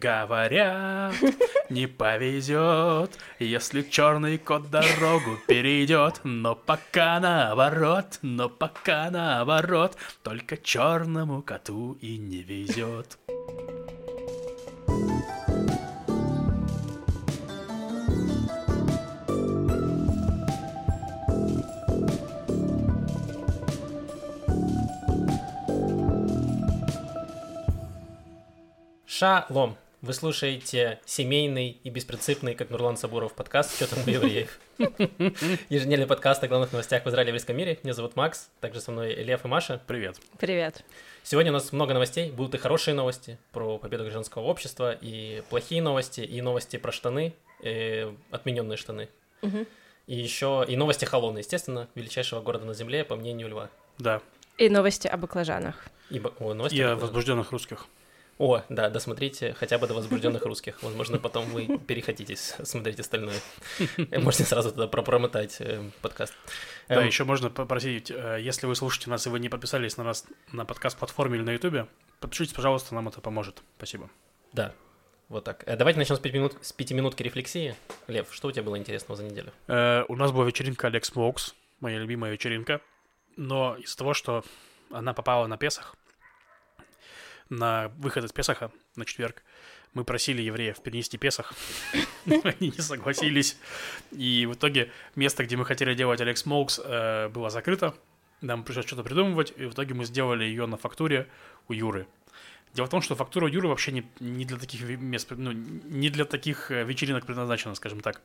Говорят, не повезет, если черный кот дорогу перейдет, но пока наоборот, но пока наоборот, только черному коту и не везет. Шалом! Вы слушаете семейный и беспринципный, как Нурлан Сабуров, подкаст «Что там у евреев?». Еженедельный подкаст о главных новостях в Израиле и еврейском мире. Меня зовут Макс, также со мной Лев и Маша. Привет. Привет. Сегодня у нас много новостей. Будут и хорошие новости про победу гражданского общества, и плохие новости, и новости про штаны, и отмененные штаны. И еще и новости Холона, естественно, величайшего города на земле, по мнению Льва. Да, И новости о баклажанах. Ибо... О, новости и о возбужденных русских. О, да, досмотрите хотя бы до возбужденных русских. Возможно, потом вы перехотитесь смотреть остальное. Можете сразу туда про- промотать э, подкаст. Да, Эм, еще можно попросить, э, если вы слушаете нас и вы не подписались на нас на подкаст-платформе или на ютубе, подпишитесь, пожалуйста, нам это поможет. Спасибо. Да, вот так. Э, Давайте начнем с пяти минут, с рефлексии. Лев, что у тебя было интересного за неделю? Э, У нас была вечеринка Алекс Смоукс, моя любимая вечеринка, но из-за того, что она попала на Песах, на выход из Песаха, на четверг, мы просили евреев перенести Песах, они не согласились, и в итоге место, где мы хотели делать Алекс Смоукс, э, было закрыто, нам пришлось что-то придумывать, и в итоге мы сделали ее на фактуре у Юры. Дело в том, что фактура у Юры вообще не, не для таких мест, ну, не для таких э, вечеринок предназначена, скажем так.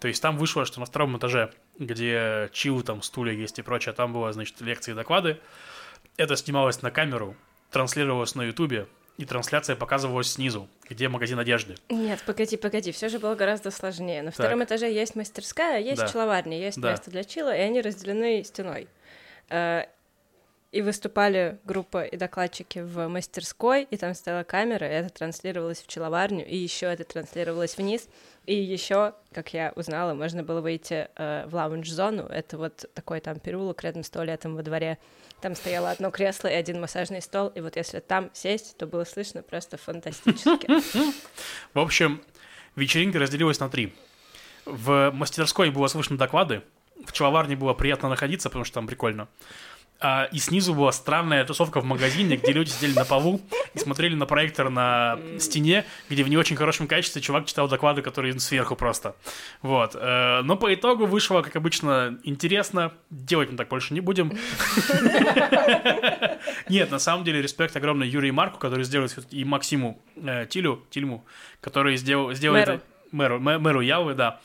То есть там вышло, что на втором этаже, где чил, там стулья есть и прочее, там было, значит, лекции и доклады. Это снималось на камеру, транслировалось на ютубе, и трансляция показывалась снизу, где магазин одежды. Нет, погоди, погоди, все же было гораздо сложнее. На втором этаже есть мастерская, есть Да. человарня, есть Да. место для чила, и они разделены стеной. И выступали группа и докладчики в мастерской, и там стояла камера, и это транслировалось в человарню, и еще это транслировалось вниз. И еще, как я узнала, можно было выйти э, в лаунж-зону. Это вот такой там переулок рядом с туалетом во дворе. Там стояло одно кресло и один массажный стол, и вот если там сесть, то было слышно просто фантастически. В общем, вечеринка разделилась на три. В мастерской было слышно доклады, в Человарне было приятно находиться, потому что там прикольно. А, и снизу была странная тусовка в магазине, где люди сидели на полу и смотрели на проектор на стене, где в не очень хорошем качестве чувак читал доклады, которые сверху просто. Вот. Э, Но по итогу вышло, как обычно, интересно. Делать мы так больше не будем. Нет, на самом деле, респект огромный Юрию и Марку, которые сделали, и Максиму э, Тилю, Тильму, которые сделали, сделали Мэру. мэру, мэ- мэру Явы, да,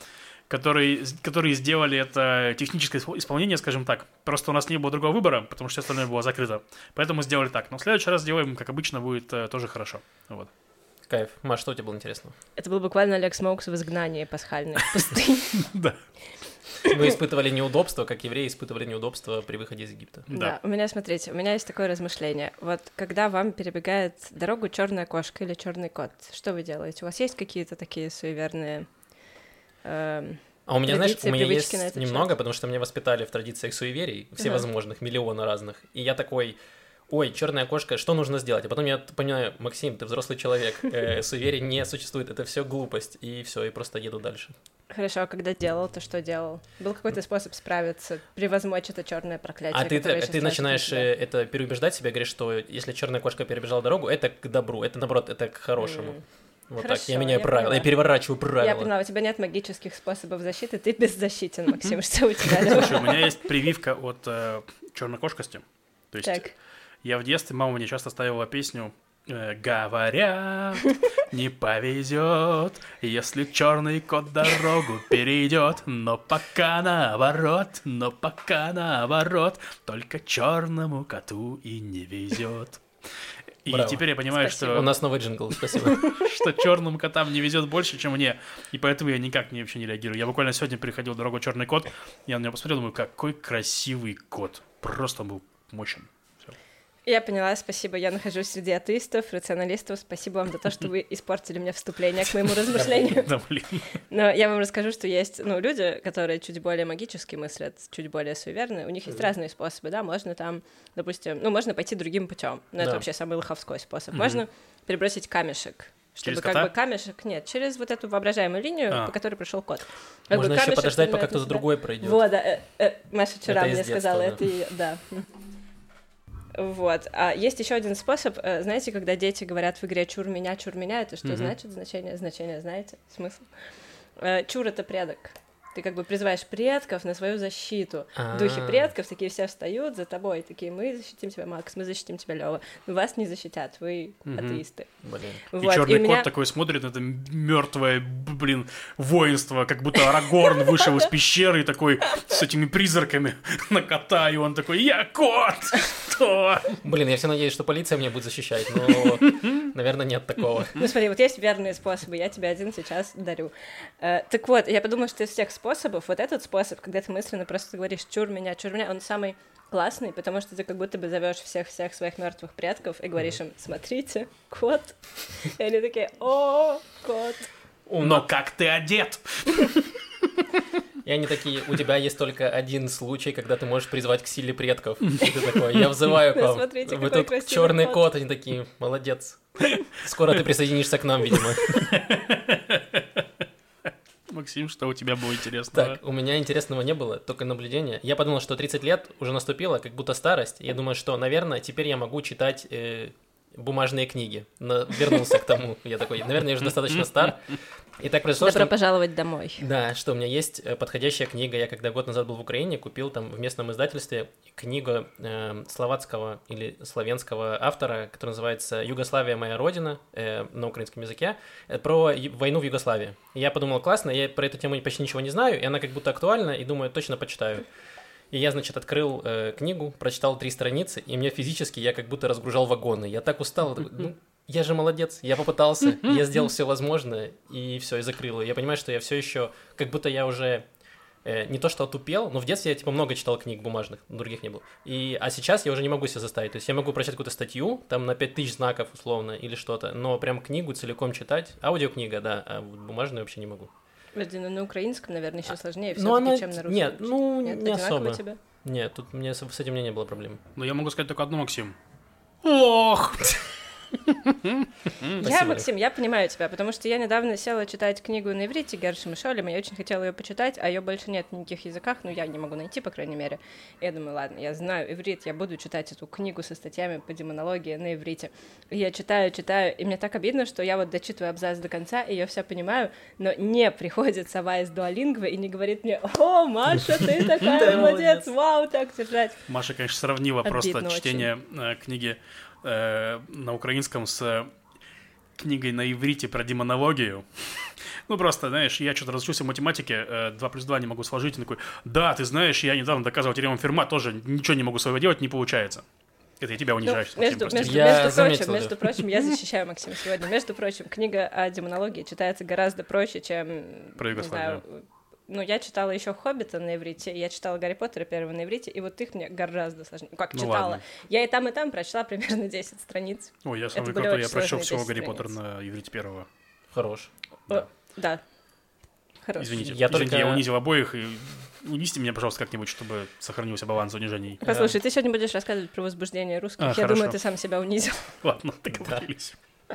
которые, которые сделали это техническое испол- исполнение, скажем так. Просто у нас не было другого выбора, потому что все остальное было закрыто. Поэтому сделали так. Но в следующий раз сделаем, как обычно, будет э, тоже хорошо. Вот. Кайф. Маш, что у тебя было интересного? Это был буквально Олег Смоукс в изгнании пасхальной в пустыне. Да. Вы испытывали неудобства, как евреи испытывали неудобства при выходе из Египта. Да. Да, у меня, смотрите, у меня есть такое размышление. Вот когда вам перебегает дорогу черная кошка или черный кот, что вы делаете? У вас есть какие-то такие суеверные... эм, А у меня, знаешь, у меня есть немного, счет. потому что меня воспитали в традициях суеверий, всевозможных, миллиона разных. И я такой, ой, черная кошка, что нужно сделать? А потом я понимаю, Максим, ты взрослый человек, э, суеверий не существует, это все глупость. И все, и просто еду дальше. Хорошо, а когда делал, то что делал? Был какой-то способ справиться, превозмочь это черное проклятие? А ты, ты, ты начинаешь на э, это переубеждать себя, говоришь, что если черная кошка перебежала дорогу, это к добру, это наоборот, это к хорошему. М. Вот так, Хорошо, я меняю я правила, я поняла. переворачиваю Я правила. поняла, у тебя нет магических способов защиты, ты беззащитен, Максим, что у тебя? Слушай, у меня есть прививка от э, чернокошкости. То есть Так, я в детстве, мама мне часто ставила песню э, Говорят, не повезет, если черный кот дорогу перейдет, но пока наоборот, но пока наоборот, только черному коту и не везет. И Браво. теперь я понимаю, Спасибо. У что, нас новый джингл, спасибо. что черным котам не везет больше, чем мне. И поэтому я никак не, вообще не реагирую. Я буквально сегодня приходил дорогу черный кот, я на него посмотрел, думаю, какой красивый кот. Просто он был мощен. Я поняла, спасибо. Я нахожусь среди атеистов, рационалистов. Спасибо вам за то, что вы испортили мне вступление к моему размышлению. Но я вам расскажу, что есть, ну, люди, которые чуть более магически мыслят, чуть более суеверные. У них есть разные способы, да, можно там, допустим, ну, можно пойти другим путем. Но это вообще самый лоховской способ. Можно перебросить камешек Чтобы Через как кота? бы камешек, нет, через вот эту воображаемую линию, А. по которой пришел кот. Как бы Можно еще камешек подождать, пока кто-то другой пройдет. Вот, да, э, э, Маша вчера Это мне детства, сказала, да. это ее, да. Вот. А есть еще один способ, э, знаете, когда дети говорят в игре чур меня, чур меня, это что Мгм. значит? Значение, значение, знаете? Смысл? Э, Чур это предок. Ты как бы призываешь предков на свою защиту. В духе А. предков такие все встают за тобой, такие, мы защитим тебя, Макс, мы защитим тебя, Лева. Вас не защитят, вы атеисты. Блин. И Вот, черный у меня- кот такой смотрит на это мертвое, блин, воинство, как будто Арагорн вышел из пещеры и такой с этими призраками на кота, и он такой, я кот! Что? Блин, я все надеюсь, что полиция меня будет защищать, но, наверное, нет такого. Ну смотри, вот есть верные способы, я тебе один сейчас дарю. Э, так вот, я подумала, что из всех способов, вот этот способ, когда ты мысленно просто говоришь «чур меня, чур меня», он самый классный, потому что ты как будто бы зовешь всех-всех своих мертвых предков и говоришь им «смотрите, кот». И они такие «о, кот». Но как ты одет? И они такие, у тебя есть только один случай, когда ты можешь призвать к силе предков. И ты такой, я взываю к вам. Смотрите, Вы тут черный кот». кот. Они такие, молодец. Скоро ты присоединишься к нам, видимо. Максим, что у тебя было интересного? Так, у меня интересного не было, только наблюдение. Я подумал, что 30 лет уже наступило, как будто старость. Я думаю, что, наверное, теперь я могу читать э, бумажные книги. Но вернулся к тому. Я такой, наверное, я уже достаточно стар. И так произошло, Добро что... пожаловать домой. Да, что у меня есть э, подходящая книга. Я когда год назад был в Украине, купил там в местном издательстве книгу э, словацкого или славянского автора, которая называется «Югославия. Моя родина» э, на украинском языке, э, про войну в Югославии. И я подумал, классно, я про эту тему почти ничего не знаю, и она как будто актуальна, и думаю, точно почитаю. И я, значит, открыл э, книгу, прочитал три страницы, и мне физически, я как будто разгружал вагоны. Я так устал, ну, я же молодец, я попытался, я сделал все возможное, и все, и закрыл. Я понимаю, что я все еще, как будто я уже э, не то что отупел, но в детстве я типа много читал книг бумажных, других не было. И, а сейчас я уже не могу себя заставить. То есть я могу прочитать какую-то статью, там на 5000 знаков условно, или что-то, но прям книгу целиком читать, аудиокнига, да, а вот бумажную вообще не могу. Подожди, ну на украинском, наверное, еще сложнее Ну, все-таки, она... чем на русском. Нет, ну, Нет, не одинаково особо. тебе? Нет, тут мне с с этим не было проблем. Ну, я могу сказать только одно, Максим. Ох! Я, Максим, я понимаю тебя, потому что я недавно села читать книгу на иврите Гершем и Шолем, и я очень хотела ее почитать, а ее больше нет в никаких языках, ну, я не могу найти, по крайней мере. Я думаю, ладно, я знаю иврит, я буду читать эту книгу со статьями по демонологии на иврите. Я читаю, читаю, и мне так обидно, что я вот дочитываю абзац до конца, и я все понимаю, но не приходит сова из дуалингвы и не говорит мне, о, Маша, ты такая молодец, вау, так держать. Маша, конечно, сравнила просто чтение э, книги э, на украинском с книгой на иврите про демонологию. Ну, просто, знаешь, я что-то разучился в математике, э, 2 плюс 2 не могу сложить, и такой, да, ты знаешь, я недавно доказывал теорему Ферма, тоже ничего не могу своего делать, не получается. Это я тебя Ну, унижаю. Максим, между, между, Я между заметил, прочим, да. между прочим, я защищаю Максима сегодня. Между прочим, книга о демонологии читается гораздо проще, чем Про не ну, я читала еще Хоббита на иврите, я читала Гарри Поттера первого на иврите, и вот их мне гораздо сложнее. Ну, как Ну, читала. ладно. Я и там, и там прочла примерно 10 страниц. Ой, я самый были крутой, я прочел всего 10 Гарри Поттера на иврите первого. Хорош. О, да. Хорошо. Извините, Я извините, только- я унизил обоих, и унизьте меня, пожалуйста, как-нибудь, чтобы сохранился баланс унижений. Послушай, ты сегодня будешь рассказывать про возбуждение русских. А, я хорошо. думаю, ты сам себя унизил. Ладно, договорились. Э,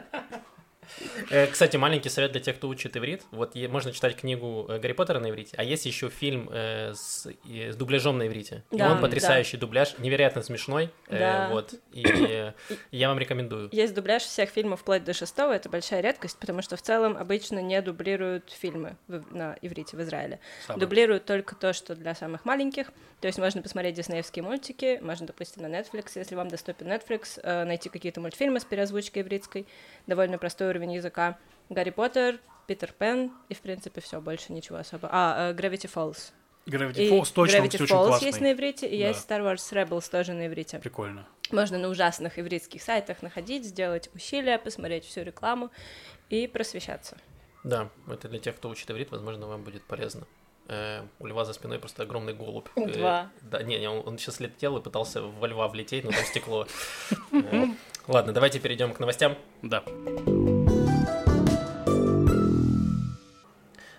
Кстати, маленький совет для тех, кто учит иврит. Вот можно читать книгу э, Гарри Поттера на иврите, а есть еще фильм э, с, с дубляжом на иврите. И Да, он потрясающий дубляж, невероятно смешной. э, Да. Вот. И э, я вам рекомендую. Есть дубляж всех фильмов вплоть до шестого, это большая редкость, потому что в целом обычно не дублируют фильмы на иврите в Израиле. Самый. Дублируют только то, что для самых маленьких. То есть можно посмотреть диснеевские мультики, можно, допустим, на Netflix, если вам доступен Netflix, э, найти какие-то мультфильмы с переозвучкой ивритской, довольно простой уровень языка. Гарри Поттер, Питер Пен, и, в принципе, все, больше ничего особо. А, э, Gravity Falls. Gravity И Falls точно, Gravity кстати, очень Falls классный. есть на иврите, и Да. есть Star Wars Rebels тоже на иврите. Прикольно. Можно на ужасных ивритских сайтах находить, сделать усилия, посмотреть всю рекламу и просвещаться. Да, это для тех, кто учит иврит, возможно, вам будет полезно. Э, у льва за спиной просто огромный голубь. Э, Два. да, не, не, он, он сейчас летел и пытался во льва влететь, но там стекло. Э, Ладно, давайте перейдем к новостям. Да.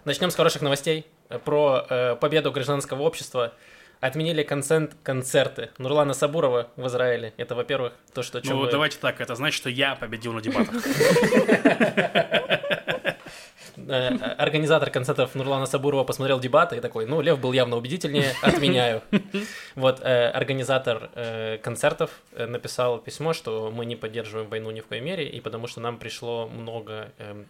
Начнем с хороших новостей э, про э, победу гражданского общества. Отменили концерт, концерты Нурлана Сабурова в Израиле. Это, во-первых, то, что... Ну, мы... давайте так, это значит, что я победил на дебатах. Э, организатор концертов Нурлана Сабурова посмотрел дебаты и такой, ну, Лев был явно убедительнее, отменяю. Вот, э, организатор концертов написал письмо, что мы не поддерживаем войну ни в коей мере, и потому что нам пришло много эм,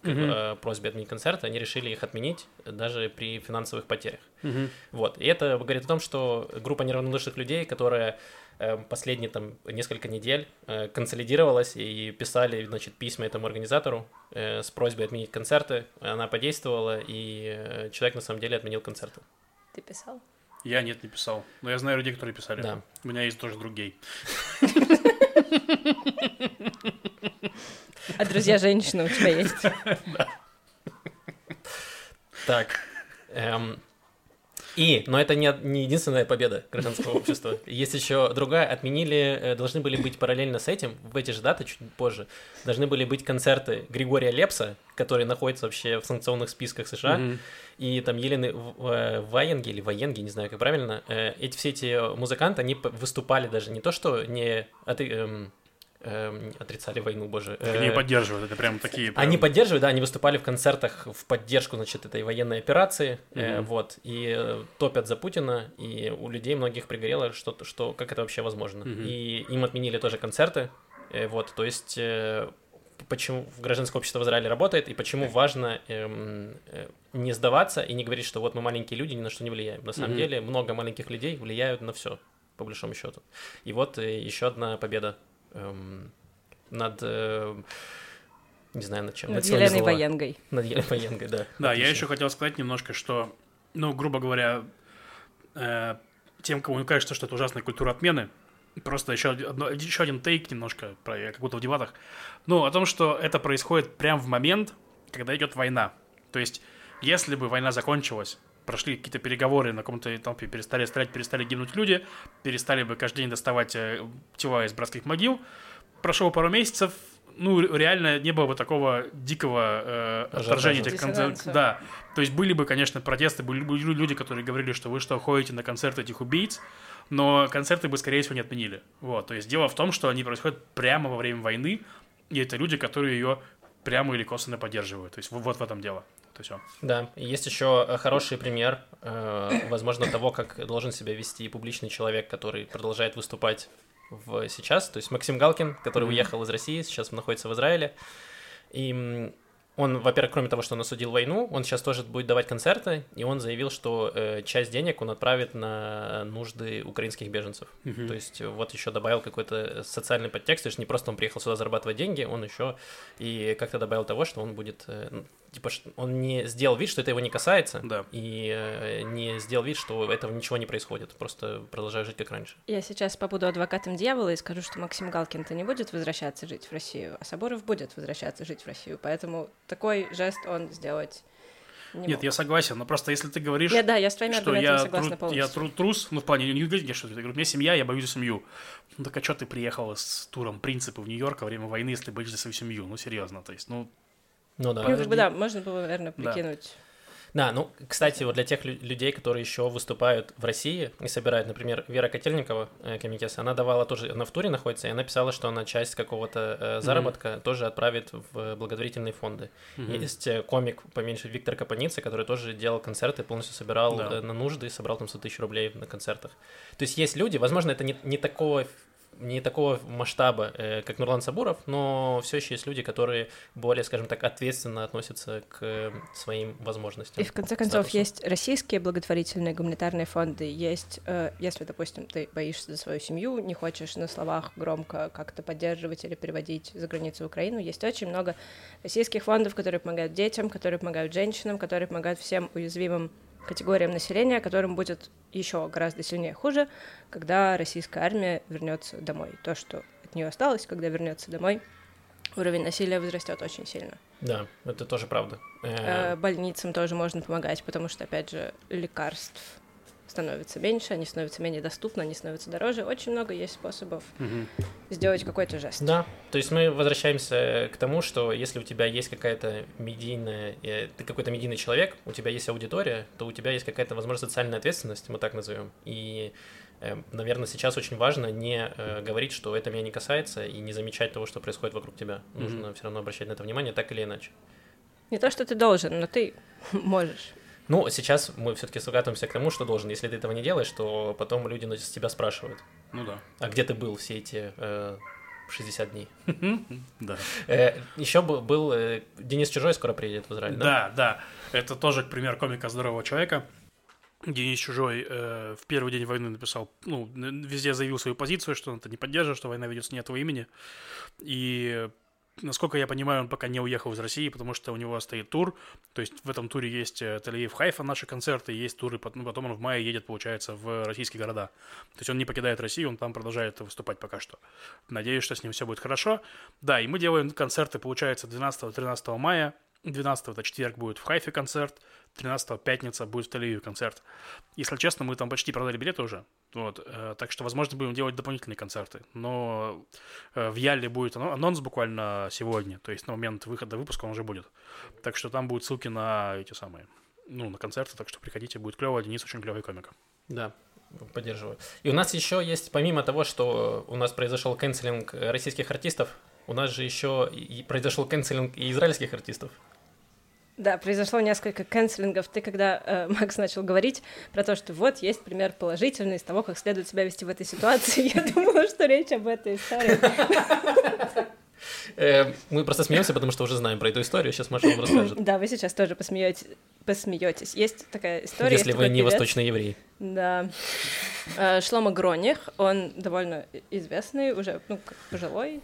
отзывов к mm просьбе отменить концерты, они решили их отменить даже при финансовых потерях. Мгм. Вот. И это говорит о том, что группа неравнодушных людей, которая э, последние там несколько недель э, консолидировалась и писали, значит, письма этому организатору э, с просьбой отменить концерты, она подействовала, и э, человек на самом деле отменил концерты. Ты писал? Я нет, не писал. Но я знаю людей, которые писали. Да. У меня есть тоже друг гей. А друзья женщины у тебя есть? Так. эм, И, но это не, не единственная победа гражданского общества. Есть еще другая. Отменили, э, должны были быть параллельно с этим, в эти же даты, чуть позже, должны были быть концерты Григория Лепса, который находится вообще в санкционных списках США, Мгм. и там Елены э, Ваенги или Ваенги, не знаю, как правильно. э, Эти все эти музыканты, они выступали даже не то, что не отри- эм, эм, отрицали войну, боже. э, Они поддерживают, это прям такие... прям- они поддерживают, да, они выступали в концертах в поддержку, значит, этой военной операции, э, Мгм. вот, и э, топят за Путина, и у людей многих пригорело, что, что как это вообще возможно. Мгм. И им отменили тоже концерты, э, вот, то есть э, почему гражданское общество в Израиле работает, и почему важно эм, э, не сдаваться и не говорить, что вот мы маленькие люди, ни на что не влияем. На самом Мгм. деле много маленьких людей влияют на все, по большому счету. И вот э, еще одна победа эм, над... э, не знаю, над чем. Над силами Еленой зла. Военгой. Над Еленой Военгой, да. Да, я еще хотел сказать немножко, что, ну, грубо говоря, э, тем, кому кажется, что это ужасная культура отмены, просто еще, одно, еще один тейк немножко, про, я как будто в дебатах, ну, о том, что это происходит прямо в момент, когда идет война. То есть, если бы война закончилась, прошли какие-то переговоры, на каком-то этапе перестали стрелять, перестали гибнуть люди, перестали бы каждый день доставать э, тела из братских могил, прошло пару месяцев, ну, реально не было бы такого дикого э, отторжения этих концертов. Да, то есть были бы, конечно, протесты, были бы люди, которые говорили, что вы что, ходите на концерты этих убийц, но концерты бы, скорее всего, не отменили. Вот, то есть дело в том, что они происходят прямо во время войны, и это люди, которые ее прямо или косвенно поддерживают. То есть вот в этом дело. То все. Да, и есть еще э, хороший пример, э, возможно, того, как должен себя вести публичный человек, который продолжает выступать в сейчас. То есть Максим Галкин, который Мгм. уехал из России, сейчас находится в Израиле. И он, во-первых, кроме того, что он осудил войну, он сейчас тоже будет давать концерты, и он заявил, что э, часть денег он отправит на нужды украинских беженцев. То есть вот еще добавил какой-то социальный подтекст, то есть не просто он приехал сюда зарабатывать деньги, он еще и как-то добавил того, что он будет, э, типа, он не сделал вид, что это его не касается, Да. и э, не сделал вид, что этого ничего не происходит, просто продолжаю жить как раньше. Я сейчас побуду адвокатом дьявола и скажу, что Максим Галкин-то не будет возвращаться жить в Россию, а Соборов будет возвращаться жить в Россию. Поэтому такой жест он сделать не Нет, мог. я согласен, но просто если ты говоришь, Я, да, я с твоими что я, согласна тру- полностью. я тру- трус, ну, в плане, не говорите, что ты говоришь, у меня семья, я боюсь за семью. Ну, так а что ты приехал с туром «Принципы» в Нью-Йорк во время войны, если боишься за свою семью? Ну, серьезно, то есть, ну, Ну да. Ну, как бы, да, можно было, наверное, прикинуть. Да, ну, кстати, вот для тех лю- людей, которые еще выступают в России и собирают, например, Вера Котельникова, э, комикес, она давала тоже, она в туре находится, и она писала, что она часть какого-то э, заработка тоже отправит в благотворительные фонды. мгм. Есть э, комик поменьше Виктор Капаница, который тоже делал концерты, полностью собирал Да. э, на нужды, собрал там 100 тысяч рублей на концертах. То есть есть люди, возможно, это не, не такого не такого масштаба, э, как Нурлан Сабуров, но все еще есть люди, которые более, скажем так, ответственно относятся к своим возможностям. И в конце концов статусу. есть российские благотворительные гуманитарные фонды, есть, э, если, допустим, ты боишься за свою семью, не хочешь на словах громко как-то поддерживать или переводить за границу Украину, есть очень много российских фондов, которые помогают детям, которые помогают женщинам, которые помогают всем уязвимым категориям населения, которым будет еще гораздо сильнее хуже, когда российская армия вернется домой. То, что от нее осталось, когда вернется домой, уровень насилия возрастет очень сильно. Да, это тоже правда. Э, Э, Больницам тоже можно помогать, потому что, опять же, лекарств становятся меньше, они становятся менее доступны, они становятся дороже. Очень много есть способов Мгм. сделать какой-то жест. Да, то есть мы возвращаемся к тому, что если у тебя есть какая-то медийная, э, ты какой-то медийный человек, у тебя есть аудитория, то у тебя есть какая-то, возможно, социальная ответственность, мы так назовем. И, наверное, сейчас очень важно не э, говорить, что это меня не касается, и не замечать того, что происходит вокруг тебя. Мгм. Нужно все равно обращать на это внимание, так или иначе. Не то, что ты должен, но ты можешь. Ну, сейчас мы все-таки скатываемся к тому, что должен. Если ты этого не делаешь, то потом люди на- с тебя спрашивают, Ну да. а где ты был все эти э, 60 дней? Да. еще был э, Денис Чужой скоро приедет в Израиль, да? Да, да. Это тоже пример комика здорового человека. Денис Чужой э, в первый день войны написал, ну, везде заявил свою позицию, что он это не поддерживает, что война ведется не от его имени. И, насколько я понимаю, он пока не уехал из России, потому что у него стоит тур. То есть в этом туре есть э, Тель-Авив, Хайфа, наши концерты, есть туры, ну, потом он в мае едет, получается, в российские города. То есть он не покидает Россию, он там продолжает выступать пока что. Надеюсь, что с ним все будет хорошо. Да, и мы делаем концерты, получается, 12-13 мая. 12 это четверг будет в Хайфе концерт, 13 пятница будет в Тель-Авиве концерт. Если честно, мы там почти продали билеты уже, вот, э, так что, возможно, будем делать дополнительные концерты. Но э, в Ялле будет ано- анонс буквально сегодня, то есть на момент выхода выпуска он уже будет. Так что там будут ссылки на эти самые, ну, на концерты, так что приходите, будет клево, Денис очень клевый комик. Да, поддерживаю. И у нас еще есть, помимо того, что у нас произошел канцелинг э, российских артистов, у нас же еще произошел канцелинг и израильских артистов. Да, произошло несколько канцелингов. Ты, когда э, Макс начал говорить про то, что вот есть пример положительный из того, как следует себя вести в этой ситуации, я думала, что речь об этой истории. Э, Мы просто смеемся, потому что уже знаем про эту историю. Сейчас Маша вам расскажет. Да, вы сейчас тоже посмеетесь. посмеетесь. Есть такая история. Если вы не певец. восточный еврей. Да. Э, Шлома Гроних, он довольно известный, уже, ну, пожилой.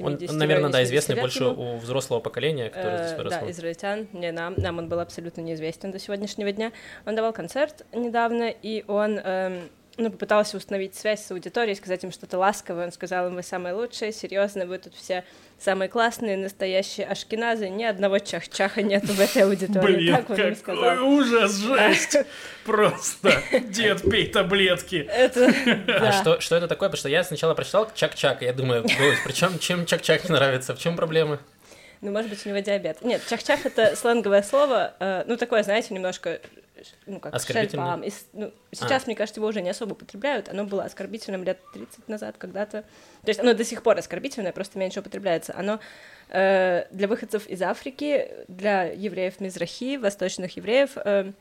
Он, 70 наверное, да, 80 известный больше ему. у взрослого поколения, которое здесь Э, выросло. Да, израильтян, не нам, нам он был абсолютно неизвестен до сегодняшнего дня. Он давал концерт недавно, и он эм, ну, попытался установить связь с аудиторией, сказать им что-то ласковое. Он сказал им, вы самые лучшие, серьезно, вы тут все самые классные, настоящие ашкеназы, ни одного чах-чаха нету в этой аудитории. Блин, так он им какой сказал. ужас, жесть! Просто, дед, пей таблетки. Это, А что, что это такое? Потому что я сначала прочитал Чак-Чак, и я думаю, причем чем Чак-Чак не нравится? В чем проблема? Ну, может быть, у него диабет. Нет, чах-чах — это сленговое слово, э, ну, такое, знаете, немножко, ну, как шельпам. Ну, сейчас, мне кажется, его уже не особо употребляют. Оно было оскорбительным лет 30 назад когда-то. То есть оно до сих пор оскорбительное, просто меньше употребляется. Оно э, для выходцев из Африки, для евреев Мизрахи, восточных евреев, э,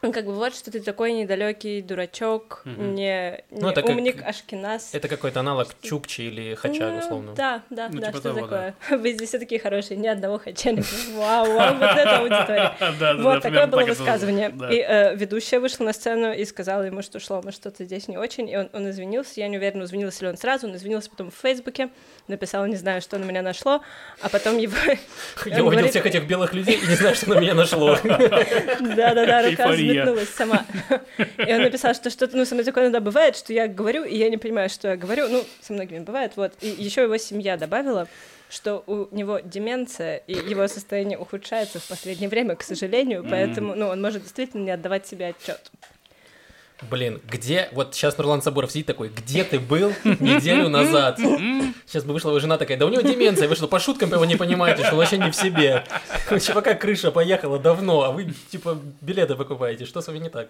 как бы вот, что ты такой недалекий дурачок, Мгм. не, не Ну, это как- умник Ашкеназ. Это какой-то аналог Чукчи или Хача, Ну, условно. Да, да, Ну, да, типа что того, такое. Вы здесь все такие хорошие, ни одного хача не Вау, вау, вот это аудитория. Да, да, да, Вот такое было высказывание. И да. э, ведущая вышла на сцену и сказала ему, что Шлома что-то здесь не очень, и он, извинился. Я не уверена, извинился ли он сразу, он извинился потом в Фейсбуке, написал, не знаю, что на меня нашло, а потом его... Я увидел всех этих белых людей и не знаю, что на меня нашло. Да-да-да, рука Эйфория. взметнулась сама. И он написал, что что-то, ну, со мной такое иногда бывает, что я говорю, и я не понимаю, что я говорю. Ну, со многими бывает, вот. И еще его семья добавила, что у него деменция, и его состояние ухудшается в последнее время, к сожалению, поэтому, ну, он может действительно не отдавать себе отчет. Блин, где... Вот сейчас Нурлан Сабуров сидит такой, где ты был неделю назад? Сейчас бы вышла его жена такая, да у него деменция, вы что, по шуткам его не понимаете, что он вообще не в себе. У чувака крыша поехала давно, а вы, типа, билеты покупаете, что с вами не так?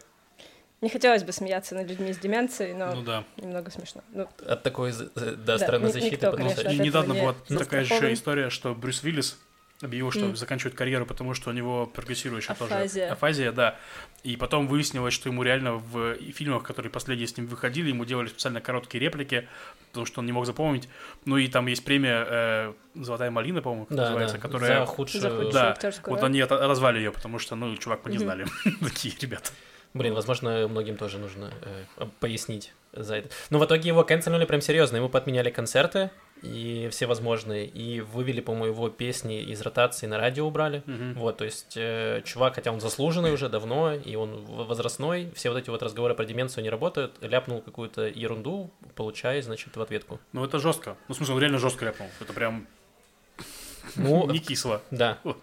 Не хотелось бы смеяться над людьми с деменцией, но Ну да. немного смешно. Ну, От такой, з- да, Да, стороны ни- защиты. никто, потому конечно, И недавно не была такая же застрахован. история, что Брюс Уиллис объявил, что Мгм. заканчивает карьеру, потому что у него прогрессирующая тоже Афазия. афазия, да. И потом выяснилось, что ему реально в фильмах, которые последние с ним выходили, ему делали специально короткие реплики, потому что он не мог запомнить. Ну и там есть премия э, «Золотая малина», по-моему, как Да, называется, да, которая... за худшую... за худшую Да, актерскую Вот роль. они развали ее, потому что, ну, чувак, мы не знали. Такие ребята. Блин, возможно, многим тоже нужно э, пояснить за это. Но в итоге его канцелили прям серьезно. Ему подменяли концерты и все возможные, и вывели, по-моему, его песни из ротации на радио убрали. Вот, то есть э, чувак, хотя он заслуженный уже давно, и он возрастной, все вот эти вот разговоры про деменцию не работают, ляпнул какую-то ерунду, получая, значит, в ответку. Ну, это жестко. Ну, в смысле, он реально жестко ляпнул. Это прям Ну, не кисло. да. Вот.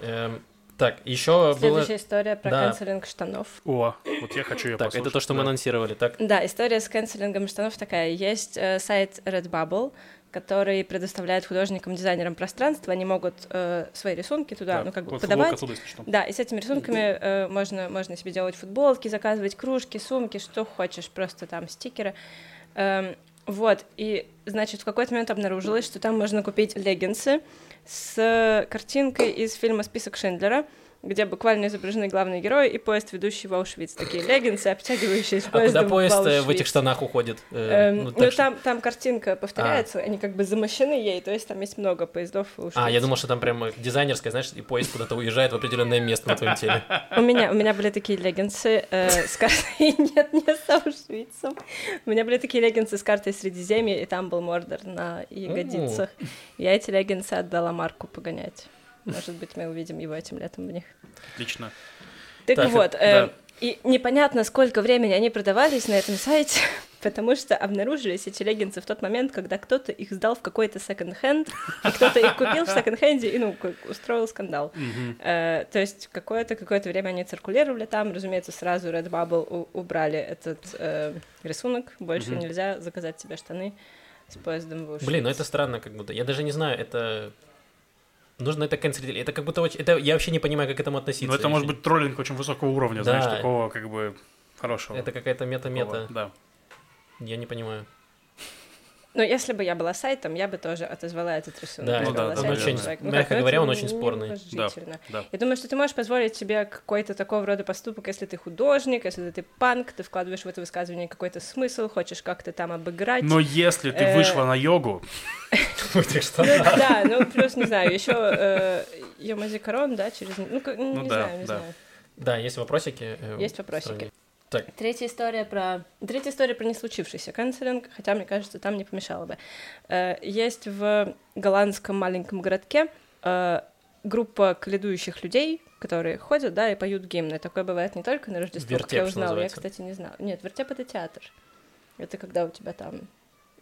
Эм, Так, еще. Следующая история про Да. канцелинг штанов. О, вот я хочу ее Так, это то, что мы анонсировали, так? Да, история с канцелингом штанов такая. Есть э, сайт Redbubble, который предоставляет художникам, дизайнерам пространство. Они могут э, свои рисунки туда, ну, как бы подавать. Что. Да, и с этими рисунками э, можно, можно себе делать футболки, заказывать кружки, сумки, что хочешь, просто там стикеры. Эм, вот, и, значит, в какой-то момент обнаружилось, что там можно купить леггинсы с картинкой из фильма «Список Шиндлера», где буквально изображены главные герои и поезд, ведущий в Аушвиц. Такие леггинсы, обтягивающие с А поездом куда поезд в э, в Аушвиц. этих штанах уходит? Э, Эм, ну, ну, что- там, там картинка повторяется, они как бы замощены ей, то есть там есть много поездов в А, я думал, что там прямо дизайнерская, знаешь, и поезд куда-то уезжает в определенное место на твоем теле. У меня, у меня были такие леггинсы э, с картой... Нет, не с Аушвицем. У меня были такие леггинсы с картой Средиземья, и там был Мордор на ягодицах. Я эти леггинсы отдала Марку погонять. Может быть, мы увидим его этим летом в них. Отлично. Так, Так, вот, да. э, и непонятно, сколько времени они продавались на этом сайте, потому что обнаружились эти леггинсы в тот момент, когда кто-то их сдал в какой-то секонд-хенд, и кто-то их купил в секонд-хенде и, ну, устроил скандал. Э, то есть какое-то какое-то время они циркулировали там, разумеется, сразу Redbubble у- убрали этот э, рисунок, больше нельзя заказать себе штаны с поездом в. Блин, ну это странно как будто. Я даже не знаю, это... Нужно это канцелить. Это как будто очень... Это... Я вообще не понимаю, как к этому относиться. Ну, это может еще. быть троллинг очень высокого уровня, Да. знаешь, такого как бы хорошего. Это какая-то мета-мета. такого, Да. Я не понимаю. Но если бы я была сайтом, я бы тоже отозвала этот рисунок. Да, Я ну да, да, да, да. человек. Мягко как, говоря, он очень спорный. неуважительно. Да. Я думаю, что ты можешь позволить себе какой-то такого рода поступок, если ты художник, если ты панк, ты вкладываешь в это высказывание какой-то смысл, хочешь как-то там обыграть. Но если ты Э, вышла на йогу, Ну, да, ну плюс, не знаю, еще Йомазикарон, да, через... Ну, Ну не да, знаю, не да. знаю. Да, есть вопросики? э, Есть вопросики. Так, Третья история про... Третья история про не случившийся канцелинг, хотя, мне кажется, там не помешало бы. Э, Есть в голландском маленьком городке э, группа каледующих людей, которые ходят, да, и поют гимны. Такое бывает не только на Рождество, как я Вертеп, узнала. Я, кстати, не знала. Нет, вертеп — это театр. Это когда у тебя там...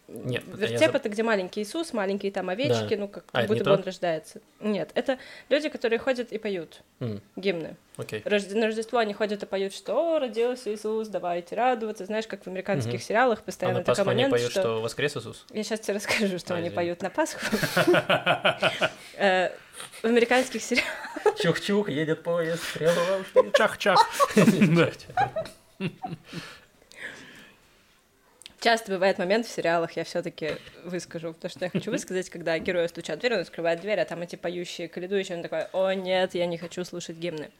Нет, это я Вертеп заб- — это где маленький Иисус, маленькие там овечки, Да. ну, как, А, как не будто бы он рождается. Нет, это люди, которые ходят и поют М, гимны. Окей. Рожде- На Рождество они ходят и поют, что родился Иисус, давайте радоваться. Знаешь, как в американских Мгм. сериалах А постоянно на такой Пасху они момент, поют, что... что воскрес Иисус? Я сейчас тебе расскажу, что А, они извини. поют на Пасху. Э, В американских сериалах... Чух-чух, едет поезд, стрелу чах-чах. Часто бывает момент в сериалах, я все таки выскажу то, что я хочу высказать, когда герои стучат в дверь, он открывает дверь, а там эти поющие, каледующие, он такой, о нет, я не хочу слушать гимны.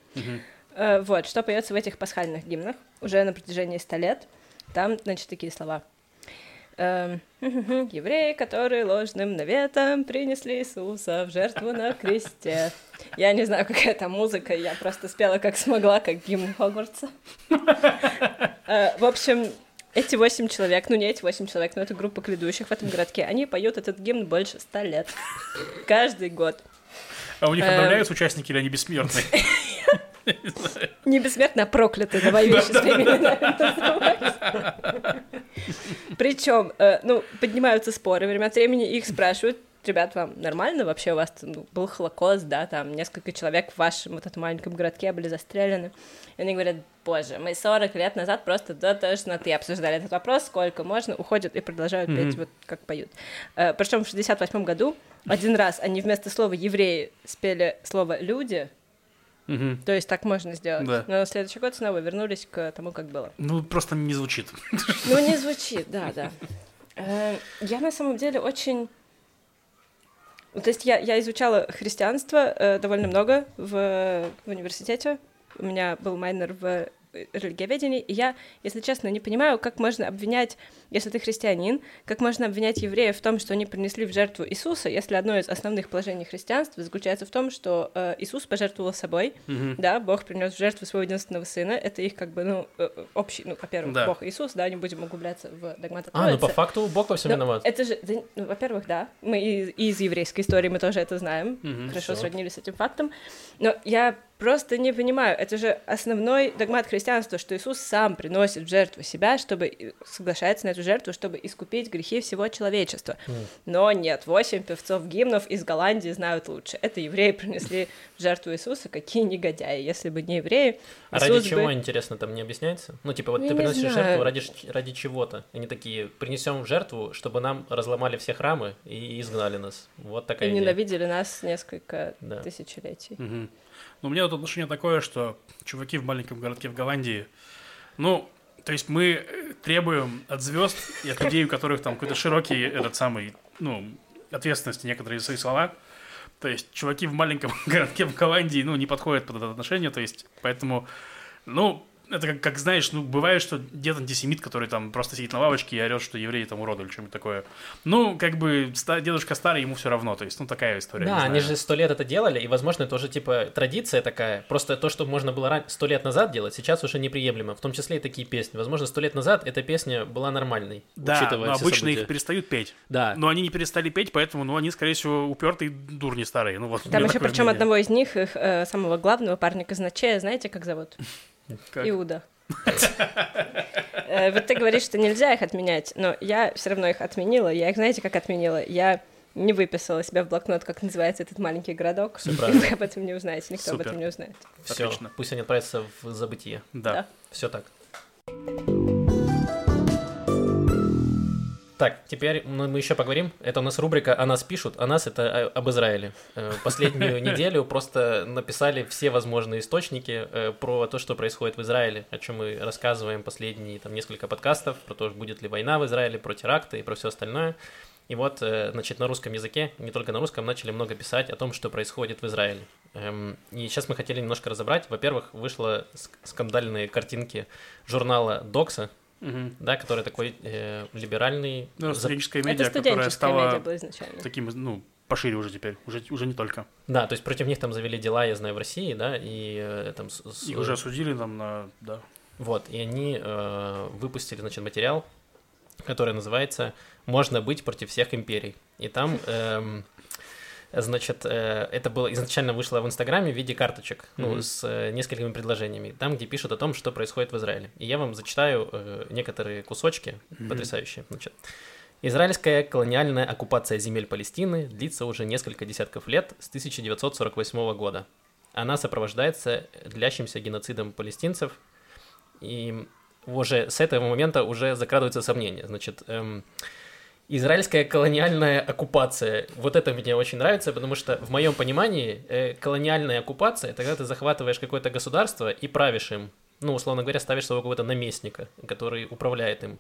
Э, Вот, что поется в этих пасхальных гимнах уже на протяжении ста лет. Там, значит, такие слова. Эм, Евреи, которые ложным наветом принесли Иисуса в жертву на кресте. Я не знаю, какая там музыка, я просто спела как смогла, как гимн Хогвартса. Э, В общем, эти восемь человек, ну не эти восемь человек, но это группа кледующих в этом городке, они поют этот гимн больше ста лет. Каждый год. А у них обновляются участники или они бессмертные? Не бессмертно, а проклятые, давай вещи своими именами. Причем, ну, поднимаются споры, время от времени их спрашивают, ребят, вам нормально вообще у вас ну, был Холокост, да, там несколько человек в вашем вот этом маленьком городке были застрелены. И они говорят, боже, мы 40 лет назад просто до тошноты обсуждали этот вопрос, сколько можно, уходят и продолжают петь Мгм. вот как поют. Причем в 68 году один раз они вместо слова «евреи» спели слово «люди», Мгм. то есть так можно сделать. Да. Но на следующий год снова вернулись к тому, как было. Ну, просто не звучит. Ну, не звучит, да, да. Э, Я на самом деле очень... Ну, То есть я, я изучала христианство э, довольно много в, в университете. У меня был майнер в религиоведении, и я, если честно, не понимаю, как можно обвинять, если ты христианин, как можно обвинять евреев в том, что они принесли в жертву Иисуса, если одно из основных положений христианства заключается в том, что э, Иисус пожертвовал собой, Мгм. да, Бог принес в жертву своего единственного сына, это их как бы, ну, э, э, общий, ну, во-первых, Да. Бог и Иисус, да, не будем углубляться в догматы А, ну по факту Бог во всем Но виноват. Это же, да, ну, во-первых, да, мы из, из еврейской истории мы тоже это знаем, Мгм. хорошо Всё. сроднились с этим фактом, но я просто не понимаю. Это же основной догмат христианства, что Иисус сам приносит в жертву себя, чтобы соглашается на эту жертву, чтобы искупить грехи всего человечества. Mm. Но нет, восемь певцов гимнов из Голландии знают лучше. Это евреи принесли в жертву Иисуса, какие негодяи. Если бы не евреи, А Иисус ради чего, бы... интересно, там не объясняется? Ну, типа, вот Я ты не приносишь знаю. жертву ради, ради чего-то. Они такие, принесем в жертву, чтобы нам разломали все храмы и изгнали нас. Вот такая И идея. ненавидели нас несколько Да. тысячелетий. Мгм. Ну, у меня вот отношение такое, что чуваки в маленьком городке в Голландии, ну, то есть мы э, требуем от звезд и от людей, у которых там какой-то широкий этот самый, ну, ответственности некоторые свои слова. То есть чуваки в маленьком городке в Голландии, ну, не подходят под это отношение, то есть, поэтому, ну, это как, как знаешь, ну, бывает, что дед антисемит, который там просто сидит на лавочке и орет, что евреи там уроды или что-нибудь такое. Ну, как бы ста- дедушка старый, ему все равно, то есть, ну, такая история. Да, они же сто лет это делали, и, возможно, это уже, типа, традиция такая. Просто то, что можно было сто лет назад делать, сейчас уже неприемлемо. В том числе и такие песни. Возможно, сто лет назад эта песня была нормальной, Да, учитывая но все обычно события. их перестают петь. Да. Но они не перестали петь, поэтому, ну, они, скорее всего, упертые дурни старые. Ну, вот, Там еще причем мнение. одного из них, их э, самого главного парня казначея, знаете, как зовут? Как? Иуда. Э, Вот ты говоришь, что нельзя их отменять, но я все равно их отменила. Я их, знаете, как отменила? Я не выписала себя в блокнот, как называется этот маленький городок. Правильно. вы об этом не узнаете, никто об этом не узнает. Все, Отлично. пусть они отправятся в забытие. Да. Да. Все так. Так, теперь мы еще поговорим. Это у нас рубрика «О нас пишут», «О нас» — это об Израиле. Э, Последнюю неделю просто написали все возможные источники э, про то, что происходит в Израиле, о чем мы рассказываем последние там, несколько подкастов, про то, будет ли война в Израиле, про теракты и про все остальное. И вот, э, значит, на русском языке, не только на русском, начали много писать о том, что происходит в Израиле. Эм, И сейчас мы хотели немножко разобрать. Во-первых, вышла ск- скандальные картинки журнала «Докса», Мгм. да, который такой э, либеральный. Ну, за- студенческая Это медиа, которая студенческая медиа стала была изначально. таким, ну, пошире уже теперь, уже, уже не только. Да, то есть против них там завели дела, я знаю, в России, да, и э, там... с- с- Их уже осудили там на, да. Вот, и они э, выпустили, значит, материал, который называется «Можно быть против всех империй». И там, эм, значит, э, это было изначально вышло в Инстаграме в виде карточек, ну, Мгм. с э, несколькими предложениями, там, где пишут о том, что происходит в Израиле. И я вам зачитаю э, некоторые кусочки, Мгм. потрясающие. Значит, Израильская колониальная оккупация земель Палестины длится уже несколько десятков лет с 1948 года. Она сопровождается длящимся геноцидом палестинцев, и уже с этого момента уже закрадываются сомнения. Значит, эм, израильская колониальная оккупация, вот это мне очень нравится, потому что в моем понимании э, колониальная оккупация это когда ты захватываешь какое-то государство и правишь им, ну, условно говоря, ставишь своего какого-то наместника, который управляет им.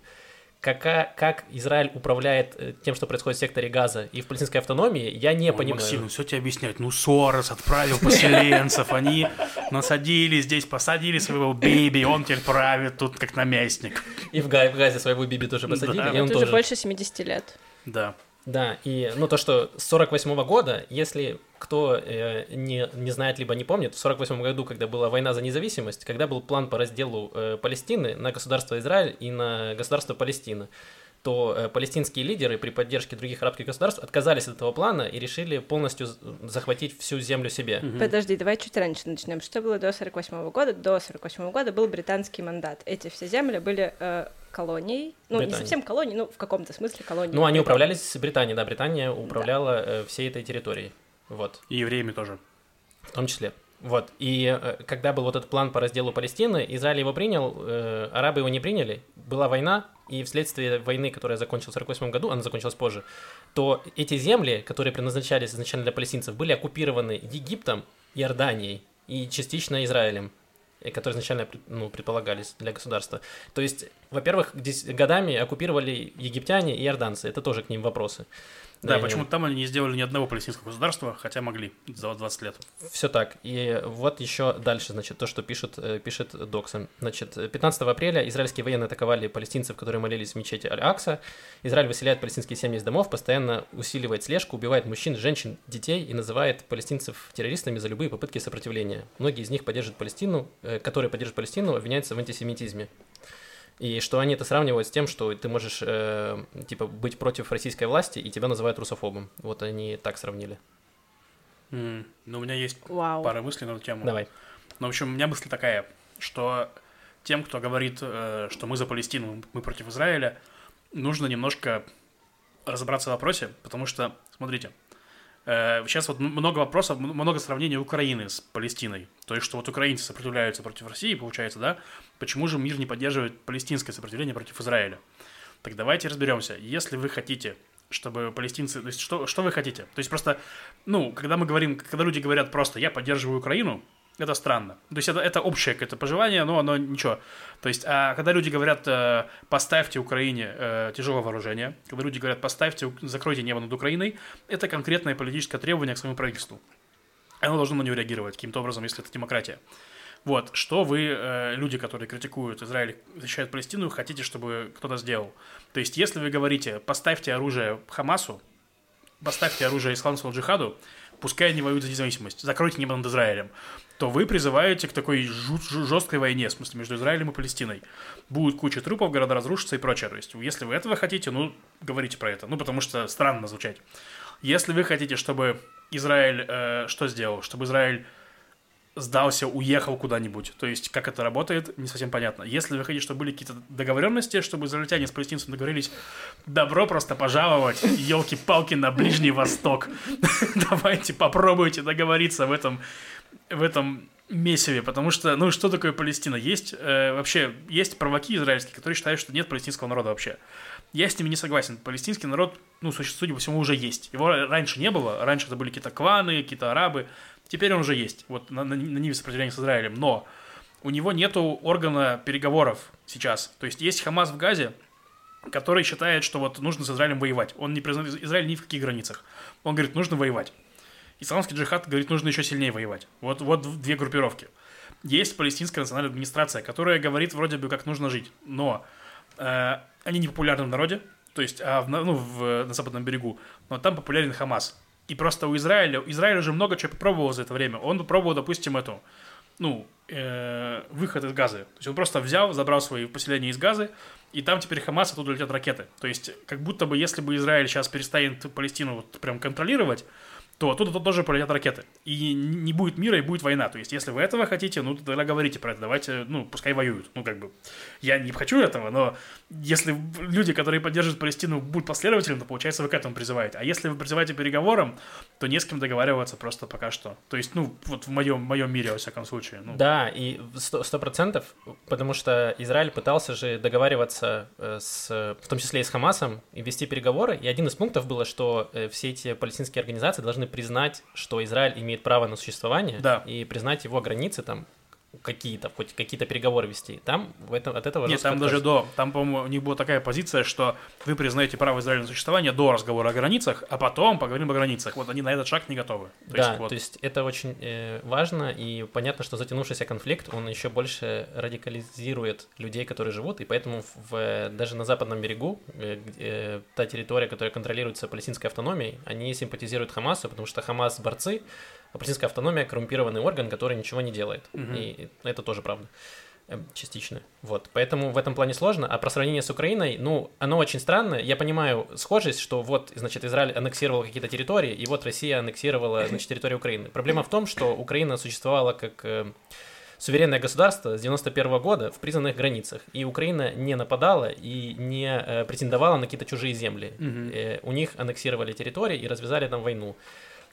Кака, как Израиль управляет э, тем, что происходит в секторе Газа и в палестинской автономии, я не Ой, понимаю. Максим, ну все тебе объяснять. Ну, Сорос отправил поселенцев, они насадили здесь, посадили своего биби, он теперь правит тут как наместник. И в, Га- в Газе своего Биби тоже посадили, Да. и он Это уже тоже. больше 70 лет. Да. Да, и ну то, что с 48 года, если кто э, не, не знает либо не помнит, в 48 году, когда была война за независимость, когда был план по разделу э, Палестины на государство Израиль и на государство Палестина, то э, палестинские лидеры при поддержке других арабских государств отказались от этого плана и решили полностью захватить всю землю себе. Мгм. Подожди, давай чуть раньше начнем. Что было до 48 года? До 48 года был британский мандат. Эти все земли были э, колонией. Ну, не Британии. совсем колонией, ну, в каком-то смысле колонией. Ну, они управлялись с Британией, да, Британия управляла э, всей этой территорией. Вот. И евреями тоже. В том числе. Вот. И э, когда был вот этот план по разделу Палестины, Израиль его принял, э, арабы его не приняли, была война, и вследствие войны, которая закончилась в 1948 году, она закончилась позже, то эти земли, которые предназначались изначально для палестинцев, были оккупированы Египтом, Иорданией и частично Израилем э, которые изначально ну, предполагались для государства. То есть, во-первых, годами оккупировали египтяне и иорданцы. Это тоже к ним вопросы. Да, И- почему там они не сделали ни одного палестинского государства, хотя могли за 20 лет. Все так. И вот еще дальше, значит, то, что пишет, э, пишет Доксон. Значит, 15 апреля израильские военные атаковали палестинцев, которые молились в мечети Аль-Акса. Израиль выселяет палестинские семьи из домов, постоянно усиливает слежку, убивает мужчин, женщин, детей и называет палестинцев террористами за любые попытки сопротивления. Многие из них поддерживают Палестину, э, которые поддерживают Палестину, обвиняются в антисемитизме. И что они это сравнивают с тем, что ты можешь, э, типа, быть против российской власти, и тебя называют русофобом. Вот они так сравнили. М, Ну, у меня есть Вау. пара мыслей на эту тему. Давай. Ну, в общем, у меня мысль такая, что тем, кто говорит, э, что мы за Палестину, мы против Израиля, нужно немножко разобраться в вопросе, потому что, смотрите, э, сейчас вот много вопросов, много сравнений Украины с Палестиной. То есть, что вот украинцы сопротивляются против России, получается, да? Почему же мир не поддерживает палестинское сопротивление против Израиля? Так давайте разберемся. Если вы хотите, чтобы палестинцы... То есть, что, что вы хотите? То есть, просто, ну, когда мы говорим, когда люди говорят просто «я поддерживаю Украину», это странно. То есть это, это общее какое-то пожелание, но оно ничего. То есть, а когда люди говорят, э, поставьте Украине э, тяжелое вооружение, когда люди говорят, поставьте, закройте небо над Украиной, это конкретное политическое требование к своему правительству. Оно должно на него реагировать каким-то образом, если это демократия. Вот, что вы, э, люди, которые критикуют Израиль, защищают Палестину, хотите, чтобы кто-то сделал. То есть, если вы говорите, поставьте оружие Хамасу, поставьте оружие исламскому джихаду, пускай они воюют за независимость, закройте небо над Израилем, то вы призываете к такой жесткой войне, в смысле, между Израилем и Палестиной. Будет куча трупов, города разрушатся и прочее. То есть, если вы этого хотите, ну, говорите про это. Ну, потому что странно звучать. Если вы хотите, чтобы Израиль э, что сделал? Чтобы Израиль сдался, уехал куда-нибудь. То есть, как это работает, не совсем понятно. Если вы хотите, чтобы были какие-то договоренности, чтобы израильтяне с палестинцами договорились, добро просто пожаловать, елки-палки, на Ближний Восток. Давайте попробуйте договориться в этом, в этом месиве, потому что, ну, что такое Палестина? Есть, э, вообще, есть провоки израильские, которые считают, что нет палестинского народа вообще. Я с ними не согласен. Палестинский народ, ну, судя по всему, уже есть. Его раньше не было. Раньше это были какие-то кланы, какие-то арабы. Теперь он уже есть. Вот на, на, на ниве сопротивления с Израилем. Но у него нету органа переговоров сейчас. То есть есть Хамас в Газе, который считает, что вот нужно с Израилем воевать. Он не признает Израиль ни в каких границах. Он говорит, нужно воевать. Исламский джихад говорит, нужно еще сильнее воевать. Вот, вот две группировки. Есть палестинская национальная администрация, которая говорит вроде бы, как нужно жить. Но э, они не популярны в народе, то есть а в, ну, в, на западном берегу, но там популярен Хамас. И просто у Израиля, Израиль уже много чего попробовал за это время. Он попробовал, допустим, эту, ну, э, выход из Газы. То есть он просто взял, забрал свои поселения из Газы, и там теперь Хамас, оттуда летят ракеты. То есть как будто бы, если бы Израиль сейчас перестанет Палестину вот прям контролировать, то оттуда то тоже полетят ракеты. И не будет мира, и будет война. То есть, если вы этого хотите, ну, тогда говорите про это. Давайте, ну, пускай воюют. Ну, как бы, я не хочу этого, но если люди, которые поддерживают Палестину, будут последователем, то, получается, вы к этому призываете. А если вы призываете переговорам, то не с кем договариваться просто пока что. То есть, ну, вот в моем, моем мире, во всяком случае. Ну, Да, и сто процентов, потому что Израиль пытался же договариваться э, с, в том числе и с Хамасом, и вести переговоры, и один из пунктов было, что э, все эти палестинские организации должны признать, что Израиль имеет право на существование, Да. и признать его границы там какие-то, хоть какие-то переговоры вести. Там в этом, от этого Нет, там даже до, там, по-моему, у них была такая позиция, что вы признаете право Израиля на существование до разговора о границах, а потом поговорим о границах. Вот они на этот шаг не готовы. То да, есть, вот, то есть это очень э, важно, и понятно, что затянувшийся конфликт, он еще больше радикализирует людей, которые живут, и поэтому в, даже на западном берегу, э, э, та территория, которая контролируется палестинской автономией, они симпатизируют Хамасу, потому что Хамас борцы, палестинская автономия коррумпированный орган, который ничего не делает. Мгм. И это тоже правда. Эм, Частично. Вот. Поэтому в этом плане сложно. А про сравнение с Украиной, ну, оно очень странно. Я понимаю схожесть, что вот, значит, Израиль аннексировал какие-то территории, и вот Россия аннексировала, значит, территорию Украины. Проблема в том, что Украина существовала как э, суверенное государство с 91 года в признанных границах. И Украина не нападала и не э, претендовала на какие-то чужие земли. Э, у них аннексировали территории и развязали там войну.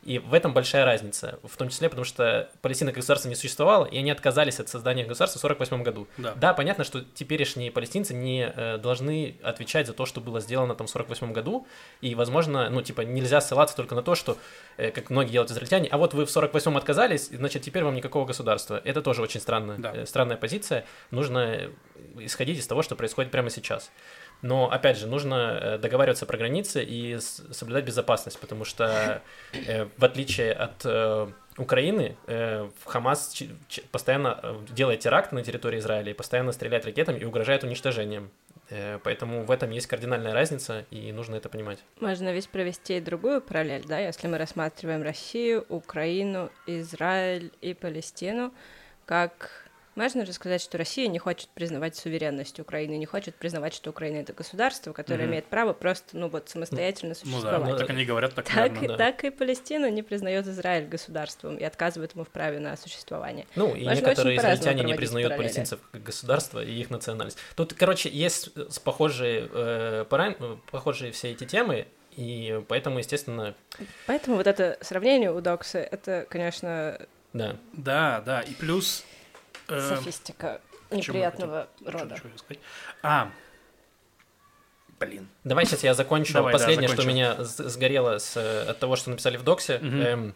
И в этом большая разница, в том числе потому, что Палестина как государство не существовало, и они отказались от создания государства в 1948 году. да. Да, понятно, что теперешние палестинцы не э, должны отвечать за то, что было сделано там в 48 году, и, возможно, ну, типа, нельзя ссылаться только на то, что, э, как многие делают израильтяне, а вот вы в 48 отказались, значит, теперь вам никакого государства. Это тоже очень странно, Да. э, странная позиция. Нужно э, исходить из того, что происходит прямо сейчас. Но, опять же, нужно э, договариваться про границы и соблюдать безопасность, потому что, э, в отличие от э, Украины, Хамас постоянно делает теракты на территории Израиля и постоянно стреляет ракетами и угрожает уничтожением. Поэтому в этом есть кардинальная разница, и нужно это понимать. Можно ведь провести и другую параллель, да, если мы рассматриваем Россию, Украину, Израиль и Палестину как Важно же сказать, что Россия не хочет признавать суверенность Украины, не хочет признавать, что Украина это государство, которое Мгм. имеет право просто, ну вот, самостоятельно Ну да, существовать. ну, так они говорят, так, Так, наверное, и, да. так и Палестина не признает Израиль государством и отказывает ему в праве на существование. Ну, и Можно некоторые израильтяне не признают параллели. палестинцев как государство и их национальность. Тут, короче, есть с- похожие, э, пара- э, похожие все эти темы, и поэтому, естественно, Поэтому вот это сравнение у Докса, это, конечно, да. Да, да, и плюс... э, софистика неприятного хотел- рода. что- что я сказать? А, блин. Давай сейчас я закончу. Давай, да, Последнее, что закончим. меня сгорело с, э, от того, что написали в доксе. Эм,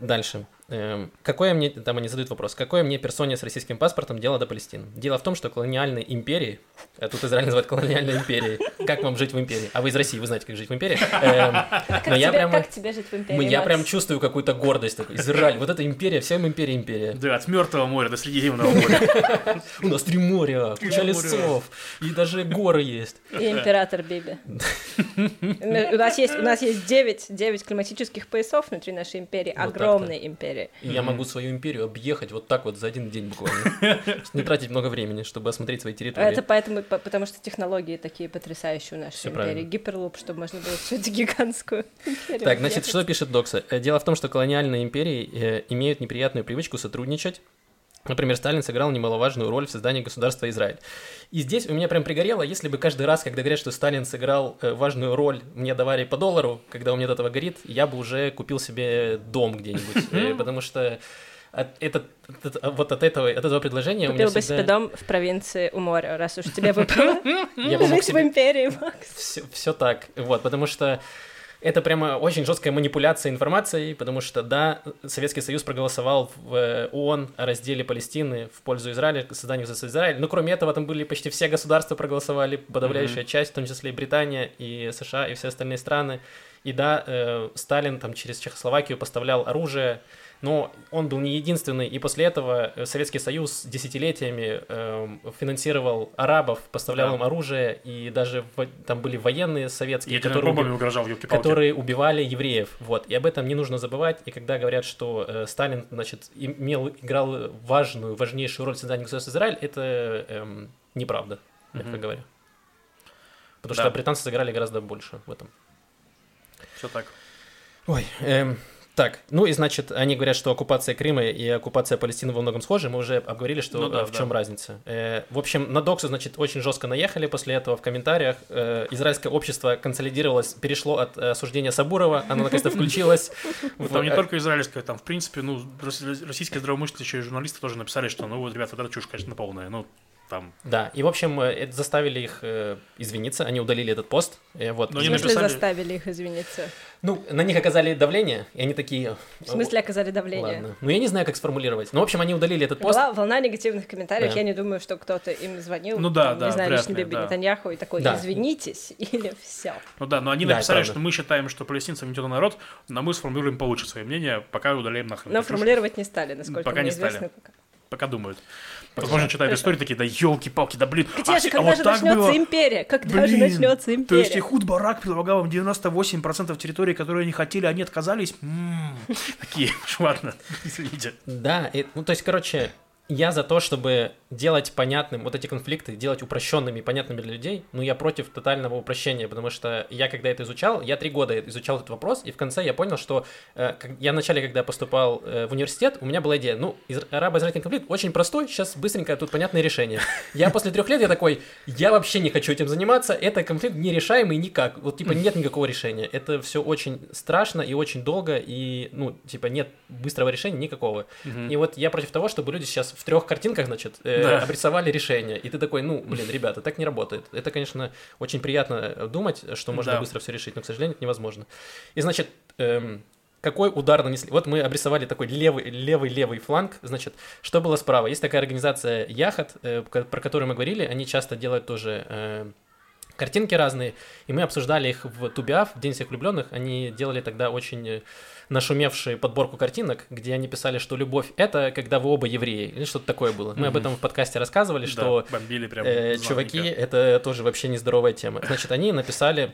дальше. Эм, какое мне, там они задают вопрос, какое мне персоне с российским паспортом дело до Палестины? Дело в том, что колониальной империи, а тут Израиль называют колониальной империей, как вам жить в империи? А вы из России, вы знаете, как жить в империи. Эм, Как, Но я тебе, прямо- как тебе жить в империи, я Макс? прям чувствую какую-то гордость такой. Израиль, вот это империя, всем империя империя. Да, от Мертвого моря до Средиземного моря. У нас три моря, куча лесов, и даже горы есть. И император Биби. У нас есть, у нас есть 9, 9 климатических поясов внутри нашей империи, огромной империи. И я могу свою империю объехать вот так вот за один день буквально. Не тратить много времени, чтобы осмотреть свои территории. Это поэтому, по- потому что технологии такие потрясающие у нашей империи. Гиперлуп, чтобы можно было всю эту гигантскую империю Так, значит, что пишет Докса? Э, Дело в том, что колониальные империи э, имеют неприятную привычку сотрудничать. Например, Сталин сыграл немаловажную роль в создании государства Израиль. И здесь у меня прям пригорело, если бы каждый раз, когда говорят, что Сталин сыграл э, важную роль, мне давали по доллару, когда у меня от этого горит, я бы уже купил себе дом где-нибудь. Э, Потому что от, этот, этот- а вот от этого, от этого предложения у меня Купил бы себе всегда... дом в провинции у моря, раз уж тебе выпало жить в себе империи, Макс. все так, вот, потому что это прямо очень жесткая манипуляция информацией, потому что, да, Советский Союз проголосовал в э, ООН о разделе Палестины в пользу Израиля, созданию государства Израиль, но кроме этого там были почти все государства проголосовали, подавляющая часть, в том числе и Британия, и США, и все остальные страны, и да, э, Сталин там через Чехословакию поставлял оружие, но он был не единственный, и после этого э, Советский Союз десятилетиями эм, финансировал арабов, поставлял Да. им оружие, и даже во- там были военные советские, которые, уби- угрожал, которые убивали евреев. Вот. И об этом не нужно забывать. И когда говорят, что э, Сталин, значит, имел, играл важную, важнейшую роль в создании государства Израиль, это эм, неправда, мягко Мгм. говоря. Потому Да. что британцы сыграли гораздо больше в этом. Все так. Ой, эм, так, ну и значит, они говорят, что оккупация Крыма и оккупация Палестины во многом схожи. Мы уже обговорили, что Ну да, э, в чем да. разница. Э, в общем, на Доксу, значит, очень жестко наехали после этого в комментариях. Э, израильское общество консолидировалось, перешло от э, осуждения Сабурова, оно наконец-то включилось. Ну, Там не э, только израильская, там, в принципе, ну, рос- российские здравомыслящие журналисты тоже написали, что, ну, вот, ребята, вот это чушь, конечно, полная. Ну, там... Да, и, в общем, э, это заставили их э, извиниться, они удалили этот пост. э, вот. Но В они смысле написали- заставили их извиниться? Ну, на них оказали давление, и они такие... В смысле оказали давление? Ладно. Ну, я не знаю, как сформулировать. Ну, в общем, они удалили этот пост. Была волна негативных комментариев, Да. я не думаю, что кто-то им звонил, Ну да, там, да, не знаю, лично ли, Биби да. Нетаньяху и такой, Да. извинитесь, или все. Ну да, но они Да, написали, что мы считаем, что палестинцы гнетет народ, но мы сформулируем получше свое мнение, пока удаляем нахрен. Но формулировать не стали, насколько Пока мне не стали. известно. пока. Пока думают. Возможно, читают истории такие, да елки-палки, да блин. Где а, же, а когда вот же так начнется было? империя? Когда же Блин, начнется империя? То есть Ихуд Барак предлагал им 98% территории, которые они хотели, они отказались? М, Такие, ладно, извините. Да, и- ну то есть, короче, я за то, чтобы делать понятным вот эти конфликты, делать упрощенными и понятными для людей, но я против тотального упрощения, потому что я когда это изучал, я три года изучал этот вопрос, и в конце я понял, что э, я вначале, когда поступал э, в университет, у меня была идея, ну, из- арабо-израильский конфликт очень простой, сейчас быстренько тут понятное решение. Я после трех лет, я такой, я вообще не хочу этим заниматься, это конфликт нерешаемый никак, вот типа нет никакого решения, это все очень страшно и очень долго, и, ну, типа нет быстрого решения никакого. И вот я против того, чтобы люди сейчас в трех картинках, значит, э, Да. обрисовали решение. И ты такой, ну, блин, ребята, так не работает. Это, конечно, очень приятно э, думать, что можно Да. быстро все решить, но, к сожалению, это невозможно. И, значит, эм, какой удар нанесли? Вот мы обрисовали такой левый, левый, левый фланг. Значит, что было справа? Есть такая организация Яхот, э, про которую мы говорили. Они часто делают тоже э, картинки разные. И мы обсуждали их в Тубиав, в День всех влюбленных. Они делали тогда очень э, нашумевшую подборку картинок, где они писали, что любовь это когда вы оба евреи, или что-то такое было. Мы об Мгм. этом в подкасте рассказывали, что Да, бомбили прям э, чуваки, это тоже вообще нездоровая тема. Значит, они написали,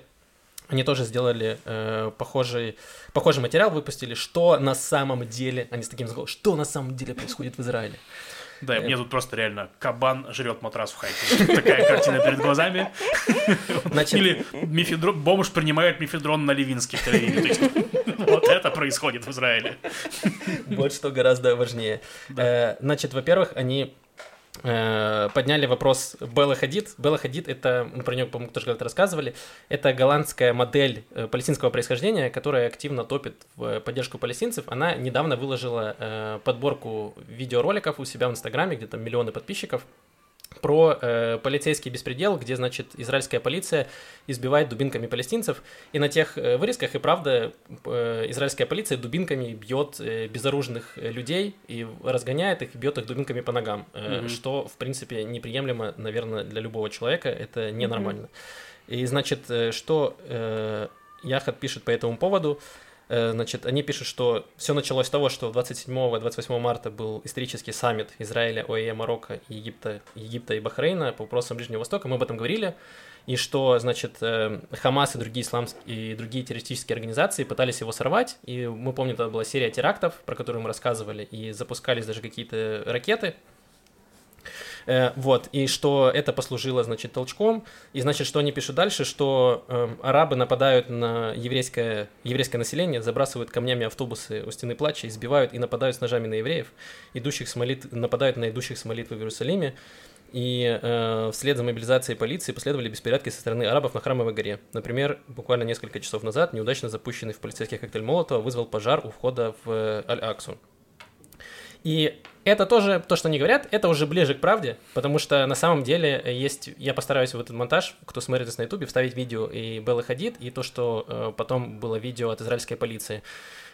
они тоже сделали э, похожий, похожий материал, выпустили, что на самом деле, они с таким взглядом, что на самом деле происходит в Израиле. Да, мне тут просто реально кабан жрет матрас в хайке. Такая картина перед глазами. Значит- Или мифедрон, бомж принимает мифедрон на Левинских в Тель-Авиве. То есть, Вот это происходит в Израиле. Вот что гораздо важнее. Э, Значит, во-первых, они э, подняли вопрос Беллы Хадид. Белла Хадид, это, мы про нее, по-моему, тоже когда-то рассказывали, это голландская модель э, палестинского происхождения, которая активно топит в поддержку палестинцев. Она недавно выложила подборку видеороликов у себя в Инстаграме, где там миллионы подписчиков, про э, полицейский беспредел, где, значит, израильская полиция избивает дубинками палестинцев. И на тех э, вырезках и правда э, израильская полиция дубинками бьет э, безоружных э, людей и разгоняет их, бьет их дубинками по ногам, э, Мгм. что, в принципе, неприемлемо, наверное, для любого человека. Это ненормально. И, значит, э, что э, Яхат пишет по этому поводу. Э, Значит, они пишут, что все началось с того, что 27-28 марта был исторический саммит Израиля, ОЕ, Марокко, Египта, Египта и Бахрейна по вопросам Ближнего Востока. Мы об этом говорили. И что, значит, э, Хамас и другие исламские и другие террористические организации пытались его сорвать. И мы помним, тогда была серия терактов, про которую мы рассказывали, и запускались даже какие-то ракеты. Э, Вот, и что это послужило, значит, толчком, и значит, что они пишут дальше, что эм, арабы нападают на еврейское, еврейское население, забрасывают камнями автобусы у стены плача, избивают и нападают с ножами на евреев, идущих с молит... нападают на идущих с молитвы в Иерусалиме, и э, вслед за мобилизацией полиции последовали беспорядки со стороны арабов на Храмовой горе. Например, буквально несколько часов назад неудачно запущенный в полицейский коктейль Молотова вызвал пожар у входа в э, Аль-Аксу. И это тоже, то, что они говорят, это уже ближе к правде, потому что на самом деле есть, я постараюсь в этот монтаж, кто смотрит нас на ютубе, вставить видео и Беллы Хадид, и то, что э, потом было видео от израильской полиции.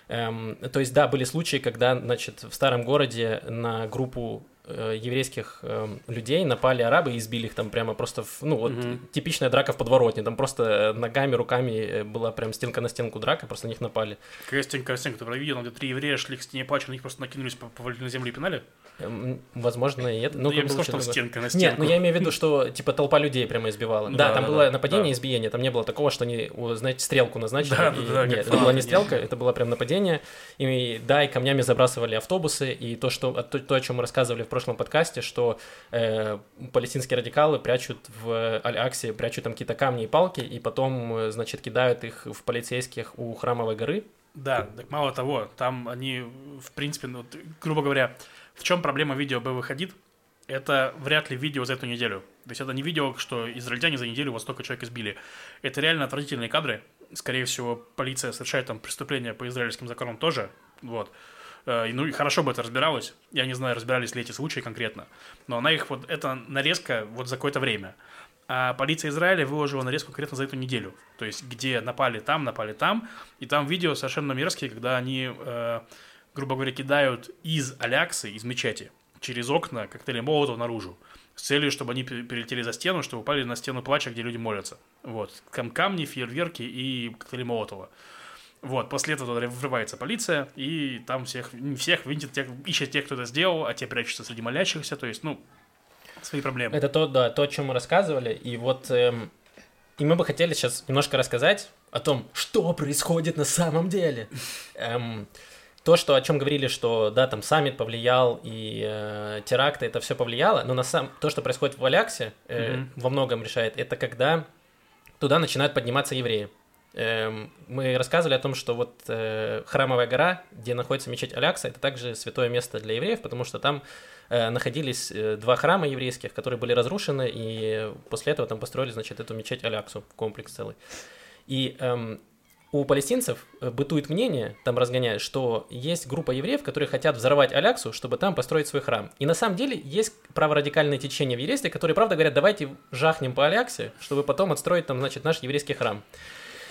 Эм, то есть, да, были случаи, когда, значит, в старом городе на группу еврейских эм, людей напали арабы и избили их там прямо просто, в, ну, вот Мгм. типичная драка в подворотне, там просто э, ногами, руками э, была прям стенка на стенку драка, просто на них напали. Крестенька, крестенька, ты про видео, там, где три еврея шли к стене плача, на них просто накинулись, по- повалили на землю и пинали? Эм, Возможно, и это. Ну, я как бы сказал, что там стенка на Нет, стенку. ну я имею в виду, что типа толпа людей прямо избивала. Ну да, да, там да, было да, нападение да. избиение. Там не было такого, что они, знаете, стрелку назначили. Да, и- да, да, Нет, это была не стрелка, нет. это было прям нападение. И да, и камнями забрасывали автобусы. И то, что, то, то, о чем мы рассказывали в прошлом подкасте, что э, палестинские радикалы прячут в Аль-Аксе, прячут там какие-то камни и палки, и потом, э, значит, кидают их в полицейских у Храмовой горы. Да, так мало того, там они, в принципе, ну, грубо говоря, в чем проблема видео бы выходит? Это вряд ли видео за эту неделю. То есть это не видео, что израильтяне за неделю вот столько человек избили. Это реально отвратительные кадры. Скорее всего, полиция совершает там преступления по израильским законам тоже. Вот. Э, Ну и хорошо бы это разбиралось. Я не знаю, разбирались ли эти случаи конкретно. Но она их вот, это нарезка вот за какое-то время. А полиция Израиля выложила нарезку конкретно за эту неделю. То есть, где напали там, напали там. И там видео совершенно мерзкие, когда они, э, грубо говоря, кидают из Аляксы, из мечети, через окна коктейли Молотова наружу. С целью, чтобы они пе- перелетели за стену, чтобы упали на стену плача, где люди молятся. Вот. Там камни, фейерверки и коктейли Молотова. Вот, после этого туда врывается полиция, и там всех, не всех видит, тех, ищет тех, кто это сделал, а те прячутся среди молящихся, то есть, ну, свои проблемы. Это то, да, то, о чем мы рассказывали. И вот эм, и мы бы хотели сейчас немножко рассказать о том, что происходит на самом деле. Эм, то, что о чем говорили, что да, там саммит повлиял и э, теракты, это все повлияло, но на самом то, что происходит в Аляксе, э, Мгм. во многом решает, это когда туда начинают подниматься евреи. Эм, мы рассказывали о том, что вот э, храмовая гора, где находится мечеть Алякса, это также святое место для евреев, потому что там э, находились э, два храма еврейских, которые были разрушены, и после этого там построили, значит, эту мечеть Аляксу, комплекс целый. И эм, у палестинцев бытует мнение, там разгоняют, что есть группа евреев, которые хотят взорвать Аляксу, чтобы там построить свой храм. И на самом деле есть праворадикальные течения в еврействе, которые, правда, говорят, давайте жахнем по Аляксе, чтобы потом отстроить там, значит, наш еврейский храм.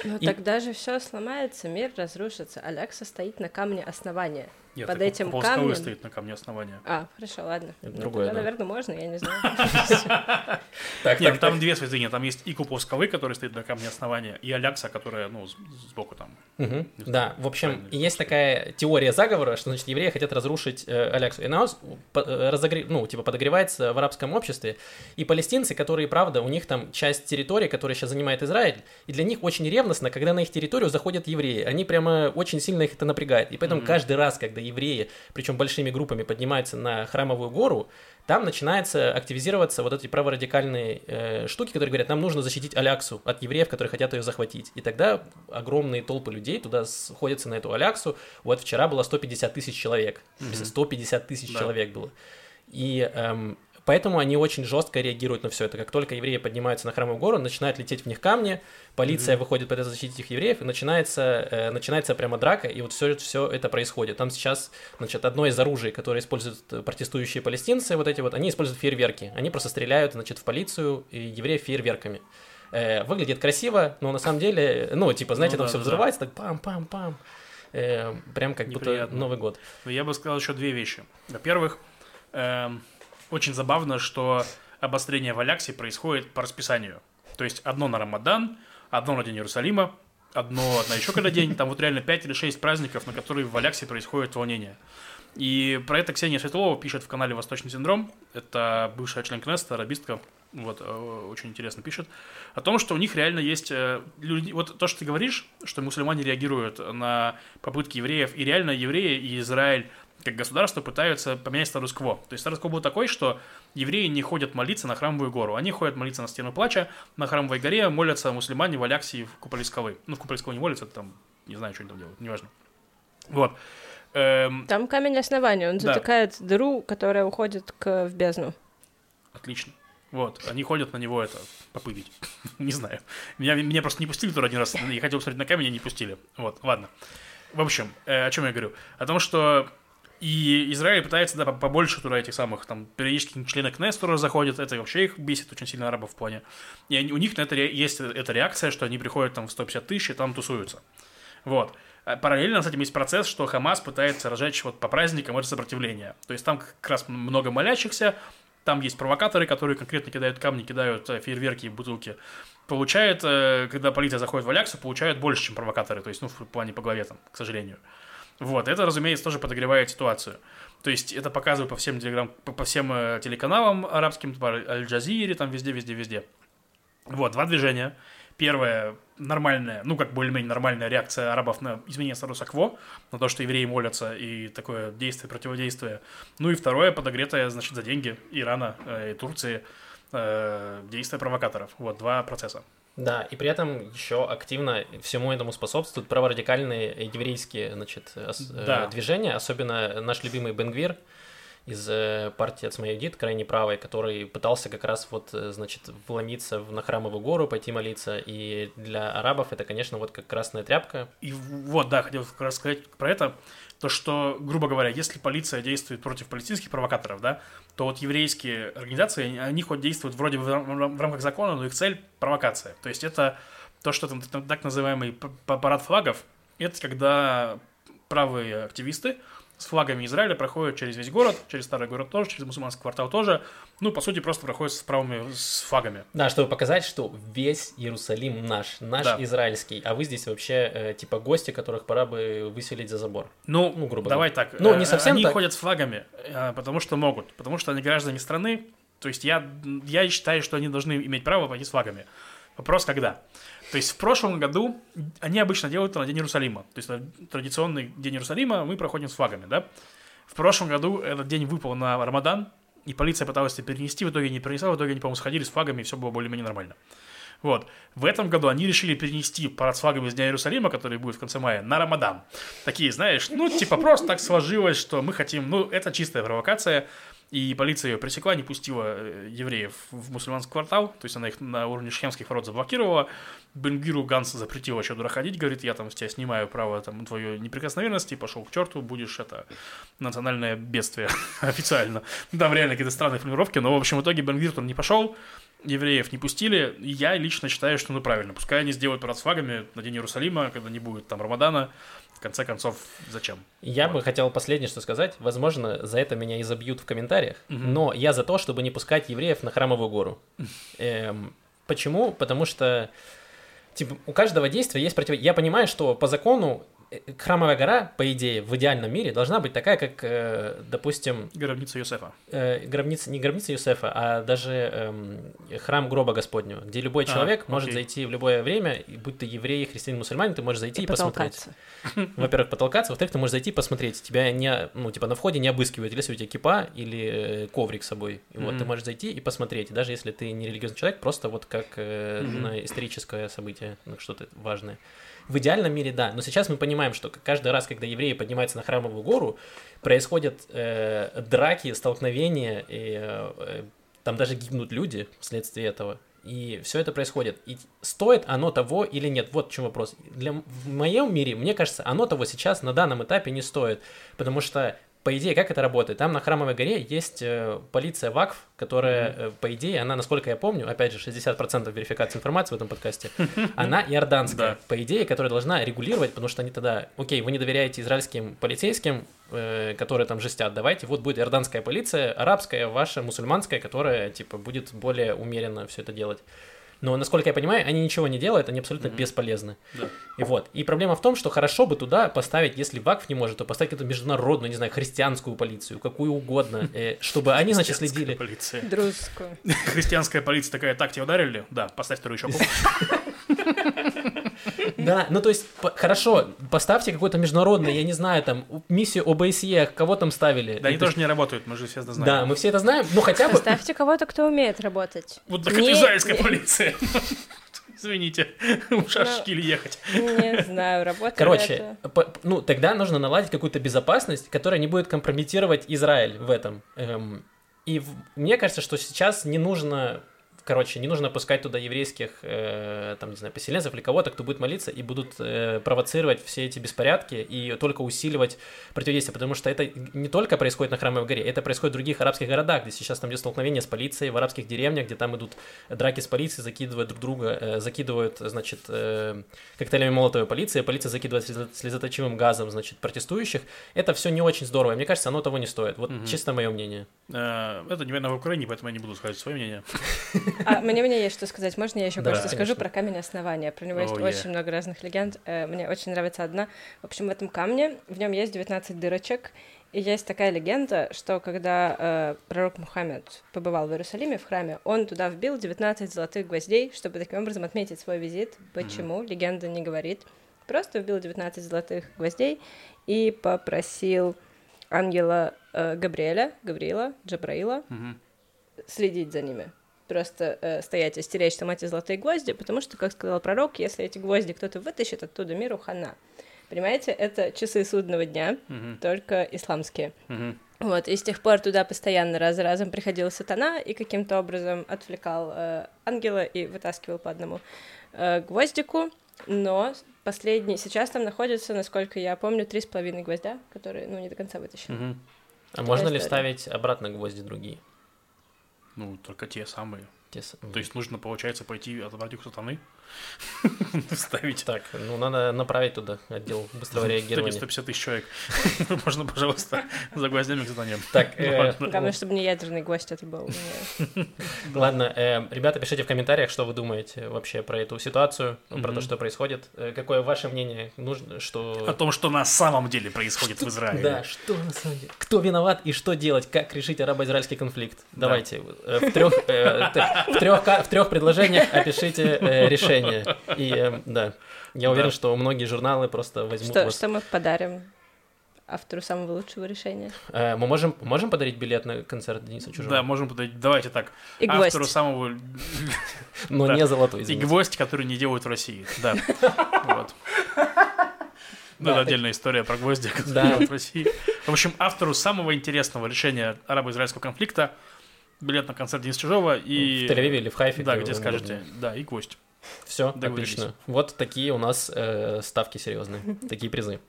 Но И- тогда же все сломается, мир разрушится. Алякса стоит на камне основания. Нет, под этим полосковый камнем- стоит на камне основания. А, хорошо, ладно. Это Ну, другое, тогда, да. наверное, можно, я не знаю. Так, Нет, там две святыни. Там есть и Куповсковый, который стоит на камне основания, и Алякса, которая, ну, сбоку там. Да, в общем, есть такая теория заговора, что, значит, евреи хотят разрушить э, Аляксу. И она э, разогре- ну, типа, подогревается в арабском обществе. И палестинцы, которые, правда, у них там часть территории, которая сейчас занимает Израиль, и для них очень ревностно, когда на их территорию заходят евреи. Они прямо очень сильно их это напрягает. И поэтому каждый раз, когда евреи, причем большими группами, поднимаются на храмовую гору, там начинается активизироваться вот эти праворадикальные э, штуки, которые говорят, нам нужно защитить Аляксу от евреев, которые хотят ее захватить. И тогда огромные толпы людей туда сходятся на эту Аляксу. Вот вчера было 150 тысяч человек. Mm-hmm. 150 тысяч да. человек было. И эм, Поэтому они очень жестко реагируют на все это. Как только евреи поднимаются на храмовую гору, начинают лететь в них камни, полиция mm-hmm. выходит пытается защитить их евреев, и начинается, э, начинается прямо драка, и вот все, все это происходит. Там сейчас, значит, одно из оружий, которое используют протестующие палестинцы, вот эти вот, они используют фейерверки. Они просто стреляют, значит, в полицию и евреев фейерверками. Э, выглядит красиво, но на самом деле, ну, типа, знаете, ну, там да, все взрывается, да. так пам-пам-пам. Э, прям как Неприятно. будто Новый год. Я бы сказал еще две вещи. Во-первых, эм очень забавно, что обострение в Аляксе происходит по расписанию. То есть одно на Рамадан, одно на День Иерусалима, одно на еще когда день. Там вот реально 5 или 6 праздников, на которые в Аляксе происходит волнение. И про это Ксения Светлова пишет в канале «Восточный синдром». Это бывшая член Кнеста, арабистка, вот, э, очень интересно пишет, о том, что у них реально есть э, люди, вот то, что ты говоришь, что мусульмане реагируют на попытки евреев, и реально евреи и Израиль как государство пытаются поменять статус-кво. То есть статус-кво был такой, что евреи не ходят молиться на храмовую гору. Они ходят молиться на стену плача, на храмовой горе молятся мусульмане в Аляксе и в Куполисковой. Ну, в Куполисковой не молятся, там, не знаю, что они там делают, неважно. Вот. Эм... Там камень основания, он да. затыкает дыру, которая уходит к... в бездну. Отлично. Вот, они ходят на него это, попылить. не знаю. Меня, меня просто не пустили туда один раз. Я хотел посмотреть на камень, меня не пустили. Вот, ладно. В общем, э, о чем я говорю? О том, что и Израиль пытается, да, побольше туда этих самых, там, периодически члены КНЕС тоже заходят, это вообще их бесит очень сильно арабов в плане. И они, у них на это есть эта реакция, что они приходят там в 150 тысяч и там тусуются. Вот. А параллельно с этим есть процесс, что Хамас пытается разжечь вот по праздникам это сопротивление. То есть там как раз много молящихся, там есть провокаторы, которые конкретно кидают камни, кидают э, фейерверки и бутылки. Получает, э, когда полиция заходит в Аляксу, получают больше, чем провокаторы, то есть, ну, в плане по голове там, к сожалению. Вот, это, разумеется, тоже подогревает ситуацию. То есть это показывают по всем, телеграм, по всем э, телеканалам арабским, типа Аль-Джазире, там везде, везде, везде. Вот, два движения. Первое, нормальная, ну, как более-менее нормальная реакция арабов на изменение статуса кво, на то, что евреи молятся, и такое действие, противодействие. Ну и второе, подогретое, значит, за деньги Ирана э, и Турции э, действия провокаторов. Вот, два процесса. Да, и при этом еще активно всему этому способствуют праворадикальные еврейские значит, э, да. движения, особенно наш любимый Бенгвир из э, партии Ацмайодит, крайне правой, который пытался как раз вот, э, значит, вломиться на храмовую гору, пойти молиться, и для арабов это, конечно, вот как красная тряпка. И вот, да, хотел как раз сказать про это, то, что, грубо говоря, если полиция действует против палестинских провокаторов, да, то вот еврейские организации, они хоть действуют вроде в, рамках закона, но их цель – провокация. То есть это то, что там так называемый парад флагов, это когда правые активисты с флагами Израиля проходят через весь город, через старый город тоже, через мусульманский квартал тоже. Ну, по сути, просто проходят с правыми, с флагами. Да, чтобы показать, что весь Иерусалим наш, наш да. израильский, а вы здесь вообще э, типа гости, которых пора бы выселить за забор. Ну, ну грубо давай говоря. так. Ну, не э, совсем Они так. ходят с флагами, э, потому что могут, потому что они граждане страны. То есть я, я считаю, что они должны иметь право пойти с флагами. Вопрос, когда? То есть в прошлом году они обычно делают это на День Иерусалима. То есть на традиционный День Иерусалима мы проходим с флагами, да? В прошлом году этот день выпал на Рамадан, и полиция пыталась это перенести, в итоге не перенесла, в итоге они, по-моему, сходили с флагами, и все было более-менее нормально. Вот. В этом году они решили перенести парад с флагами из Дня Иерусалима, который будет в конце мая, на Рамадан. Такие, знаешь, ну, типа, просто так сложилось, что мы хотим, ну, это чистая провокация, и полиция ее пресекла, не пустила э, евреев в мусульманский квартал, то есть она их на уровне шхемских ворот заблокировала. Бенгиру Ганс запретил еще туда ходить, говорит, я там с тебя снимаю право там твою неприкосновенности, пошел к черту, будешь это национальное бедствие официально. Там реально какие-то странные формулировки, но в общем в итоге Бенгир туда не пошел, евреев не пустили. Я лично считаю, что ну правильно. Пускай они сделают парад с флагами на День Иерусалима, когда не будет там Рамадана. В конце концов, зачем? Я вот. бы хотел последнее что сказать. Возможно, за это меня и забьют в комментариях. Угу. Но я за то, чтобы не пускать евреев на храмовую гору. Эм, почему? Потому что типа, у каждого действия есть против... Я понимаю, что по закону храмовая гора, по идее, в идеальном мире должна быть такая, как, э, допустим, Гробница Юсефа. э, гробница, не гробница Юсефа, а даже эм, храм гроба Господнего, где любой А, человек может окей. зайти в любое время, и будь ты еврей, христианин, мусульманин, ты можешь зайти и, И посмотреть. Во-первых, потолкаться, во-вторых, ты можешь зайти и посмотреть. Тебя не, ну, типа, на входе не обыскивают, если у тебя кипа или э, коврик с собой. И вот Мгм. ты можешь зайти и посмотреть. Даже если ты не религиозный человек, просто вот как э, Мгм. на историческое событие, ну, что-то важное. В идеальном мире, да. Но сейчас мы понимаем, что каждый раз, когда евреи поднимаются на храмовую гору, происходят э, драки, столкновения, и э, э, там даже гибнут люди вследствие этого. И все это происходит. И стоит оно того или нет? Вот в чем вопрос. Для, в моем мире, мне кажется, оно того сейчас на данном этапе не стоит. Потому что, по идее, как это работает? Там на Храмовой горе есть э, полиция ВАКФ, которая, э, по идее, она, насколько я помню, опять же, 60% верификации информации в этом подкасте, она иорданская, Да. по идее, которая должна регулировать, потому что они тогда, окей, вы не доверяете израильским полицейским, э, которые там жестят, давайте, вот будет иорданская полиция, арабская, ваша, мусульманская, которая, типа, будет более умеренно все это делать. Но, насколько я понимаю, они ничего не делают, они абсолютно Мгм. бесполезны. Да. И вот. И проблема в том, что хорошо бы туда поставить, если ВАКФ не может, то поставить какую-то международную, не знаю, христианскую полицию, какую угодно, э, чтобы они, значит, следили. полиция. Друзскую. Христианская полиция такая, так, тебя ударили? Да, поставь вторую щеку. Да, ну то есть, по- хорошо, поставьте какое-то международное, я не знаю, там, миссию ОБСЕ, кого там ставили? Да, они тоже не работают, мы же все это знаем. Да, мы все это знаем, ну хотя бы... Поставьте кого-то, кто умеет работать. Вот так Не- израильская полиция. Извините, в шашки или ехать. Не знаю, работает Короче, это. по- ну тогда нужно наладить какую-то безопасность, которая не будет компрометировать Израиль в этом. Эм, и в- мне кажется, что сейчас не нужно, короче, не нужно пускать туда еврейских, э, там, не знаю, поселенцев или кого-то, кто будет молиться и будут э, провоцировать все эти беспорядки и только усиливать противодействие, потому что это не только происходит на Храмовой горе, это происходит в других арабских городах, где сейчас там идет столкновение с полицией, в арабских деревнях, где там идут драки с полицией, закидывают друг друга, э, закидывают, значит, э, коктейлями молотовой полиции, полиция закидывает слезо- слезоточивым газом, значит, протестующих. Это все не очень здорово, и мне кажется, оно того не стоит. Вот Мгм. чисто мое мнение. Э, Это, наверное, в Украине, поэтому я не буду сказать свое мнение. А, мне, мне есть что сказать. Можно я еще Да, кое-что скажу про камень основания? Про него есть Oh, yeah. очень много разных легенд. Э, Мне очень нравится одна. В общем, в этом камне, в нем есть 19 дырочек. И есть такая легенда, что когда э, пророк Мухаммед побывал в Иерусалиме, в храме, он туда вбил 19 золотых гвоздей, чтобы таким образом отметить свой визит. Почему? Легенда не говорит. Просто вбил 19 золотых гвоздей и попросил ангела э, Габриэля, Гавриила, Джабраила, Мгм. следить за ними. Просто э, стоять и стеречь там эти золотые гвозди, потому что, как сказал пророк, если эти гвозди кто-то вытащит оттуда, миру хана. Понимаете, это часы судного дня, Мгм. только исламские. Мгм. Вот, и с тех пор туда постоянно раз за разом приходил сатана и каким-то образом отвлекал э, ангела и вытаскивал по одному э, гвоздику, но последний, сейчас там находится, насколько я помню, три с половиной гвоздя, которые, ну, не до конца вытащены. Мгм. А можно ли история. вставить обратно гвозди другие? Ну, только те самые. Те с- То есть нужно, получается, пойти отобрать их сатаны, вставить. Так, ну надо направить туда отдел быстрого реагирования. 150 тысяч человек. Можно, пожалуйста, за гвоздями к сатане. Так, э, Ладно. Главное, чтобы не ядерный гвоздь это был. Ладно, э, ребята, пишите в комментариях, что вы думаете вообще про эту ситуацию, про то, что происходит. Э, Какое ваше мнение? Нужно, О что... том, что на самом деле происходит в Израиле. Да, что на самом деле? Кто виноват и что делать? Как решить арабо-израильский конфликт? Давайте в трех предложениях опишите э, решение. И э, да, я уверен, что многие журналы просто возьмут Что, вас. что мы подарим автору самого лучшего решения? Э, Мы можем можем подарить билет на концерт Дениса Чужого? Да, можем подать. Давайте так. И гвоздь. Автору самого... но не золотой. И гвоздь, который не делают в России. Да. Вот. Ну, это отдельная история про гвозди, которые в России. В общем, автору самого интересного решения арабо-израильского конфликта билет на концерт Дениса Чужого и... В Тель-Авиве или в Хайфе. Да, где скажете. Да, и гвоздь. Все, отлично. Вот такие у нас э, ставки серьезные, такие призы.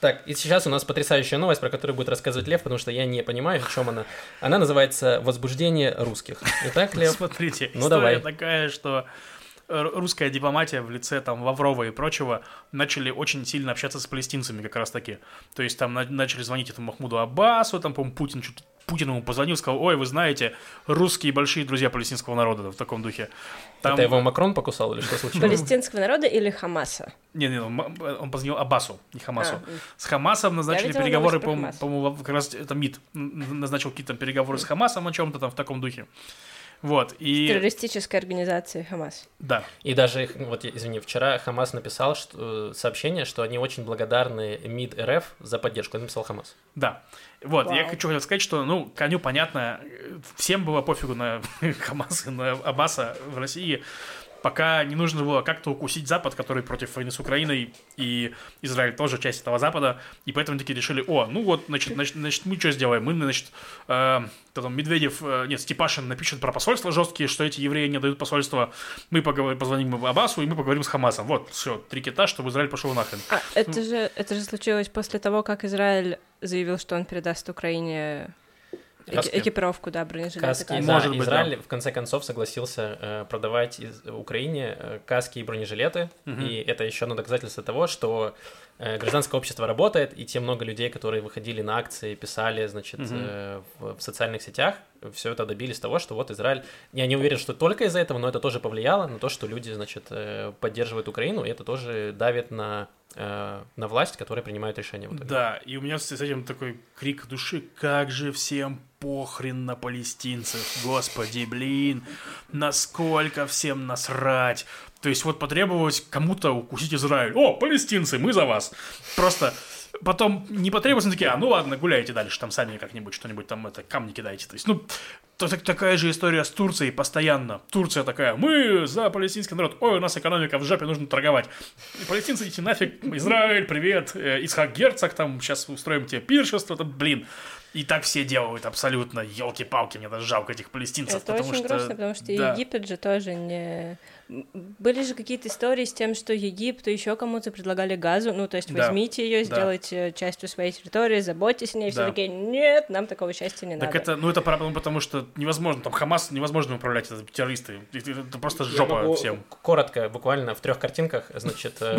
Так, и сейчас у нас потрясающая новость, про которую будет рассказывать Лев, потому что я не понимаю, о чем она. Она называется «Возбуждение русских». Итак, Лев, Смотрите, Ну, история давай. такая, что русская дипломатия в лице там Лаврова и прочего начали очень сильно общаться с палестинцами как раз таки. То есть там на- начали звонить этому Махмуду Аббасу, там, по-моему, Путин что-то Путин ему позвонил, сказал, ой, вы знаете, русские большие друзья палестинского народа в таком духе. Там... Это его Макрон покусал или что случилось? Палестинского народа или Хамаса? Не, не, он, он позвонил Аббасу, не Хамасу. А. С Хамасом назначили видела переговоры, по-моему, Хамас. по-моему, как раз это МИД назначил какие-то переговоры с Хамасом о чем-то там в таком духе. Вот, и... Террористической организации Хамас. Да, И даже, их- вот, извини, вчера Хамас написал что, э, сообщение, что они очень благодарны МИД РФ за поддержку. Он написал Хамас. да. Вот, я Вау. хочу хотел сказать, что, ну, коню понятно, э, всем было пофигу на Хамас и на Аббаса в России, пока не нужно было как-то укусить Запад, который против войны с Украиной, и Израиль тоже часть этого Запада, и поэтому такие решили, о, ну вот, значит, значит, значит, мы что сделаем? Мы, значит, э, там, Медведев, э, нет, Степашин напишет про посольства жесткие, что эти евреи не дают посольства, мы поговорим, позвоним Аббасу, и мы поговорим с Хамасом. Вот, все, три кита, чтобы Израиль пошел нахрен. А, это же, это же случилось после того, как Израиль заявил, что он передаст Украине Каски. экипировку, да, бронежилеты. Каски, каски. да, Может быть, Израиль в конце концов согласился э, продавать из Украине э, каски и бронежилеты, Мгм. и это еще одно доказательство того, что э, гражданское общество работает, и те много людей, которые выходили на акции, писали, значит, Мгм. э, в, в социальных сетях, все это добились того, что вот Израиль, я не уверен, что только из-за этого, но это тоже повлияло на то, что люди, значит, э, поддерживают Украину, и это тоже давит на э, на власть, которая принимает решения. в итоге. Да, и у меня с этим такой крик души, как же всем похрен на палестинцев, господи, блин, насколько всем насрать. То есть вот потребовалось кому-то укусить Израиль. О, палестинцы, мы за вас. Просто потом не потребовалось, такие, а ну ладно, гуляйте дальше, там сами как-нибудь что-нибудь там это, камни кидайте. То есть, ну, так- такая же история с Турцией постоянно. Турция такая, мы за палестинский народ, ой, у нас экономика в жопе, нужно торговать. И палестинцы идите нафиг, Израиль, привет, э, Исхак Герцог, там, сейчас устроим тебе пиршество, там, блин. И так все делают абсолютно, елки-палки, мне даже жалко этих палестинцев, Это потому очень что... грустно, потому что да. Египет же тоже не... Были же какие-то истории с тем, что Египту еще кому-то предлагали газу, ну, то есть Да, возьмите ее, да. сделайте частью своей территории, заботьтесь о ней, все Да. такие, нет, нам такого счастья не Так надо. это, ну это проблема, потому что невозможно, там Хамас невозможно управлять, это террористы, это, просто Я жопа могу всем. Коротко, буквально в трех картинках, значит, э,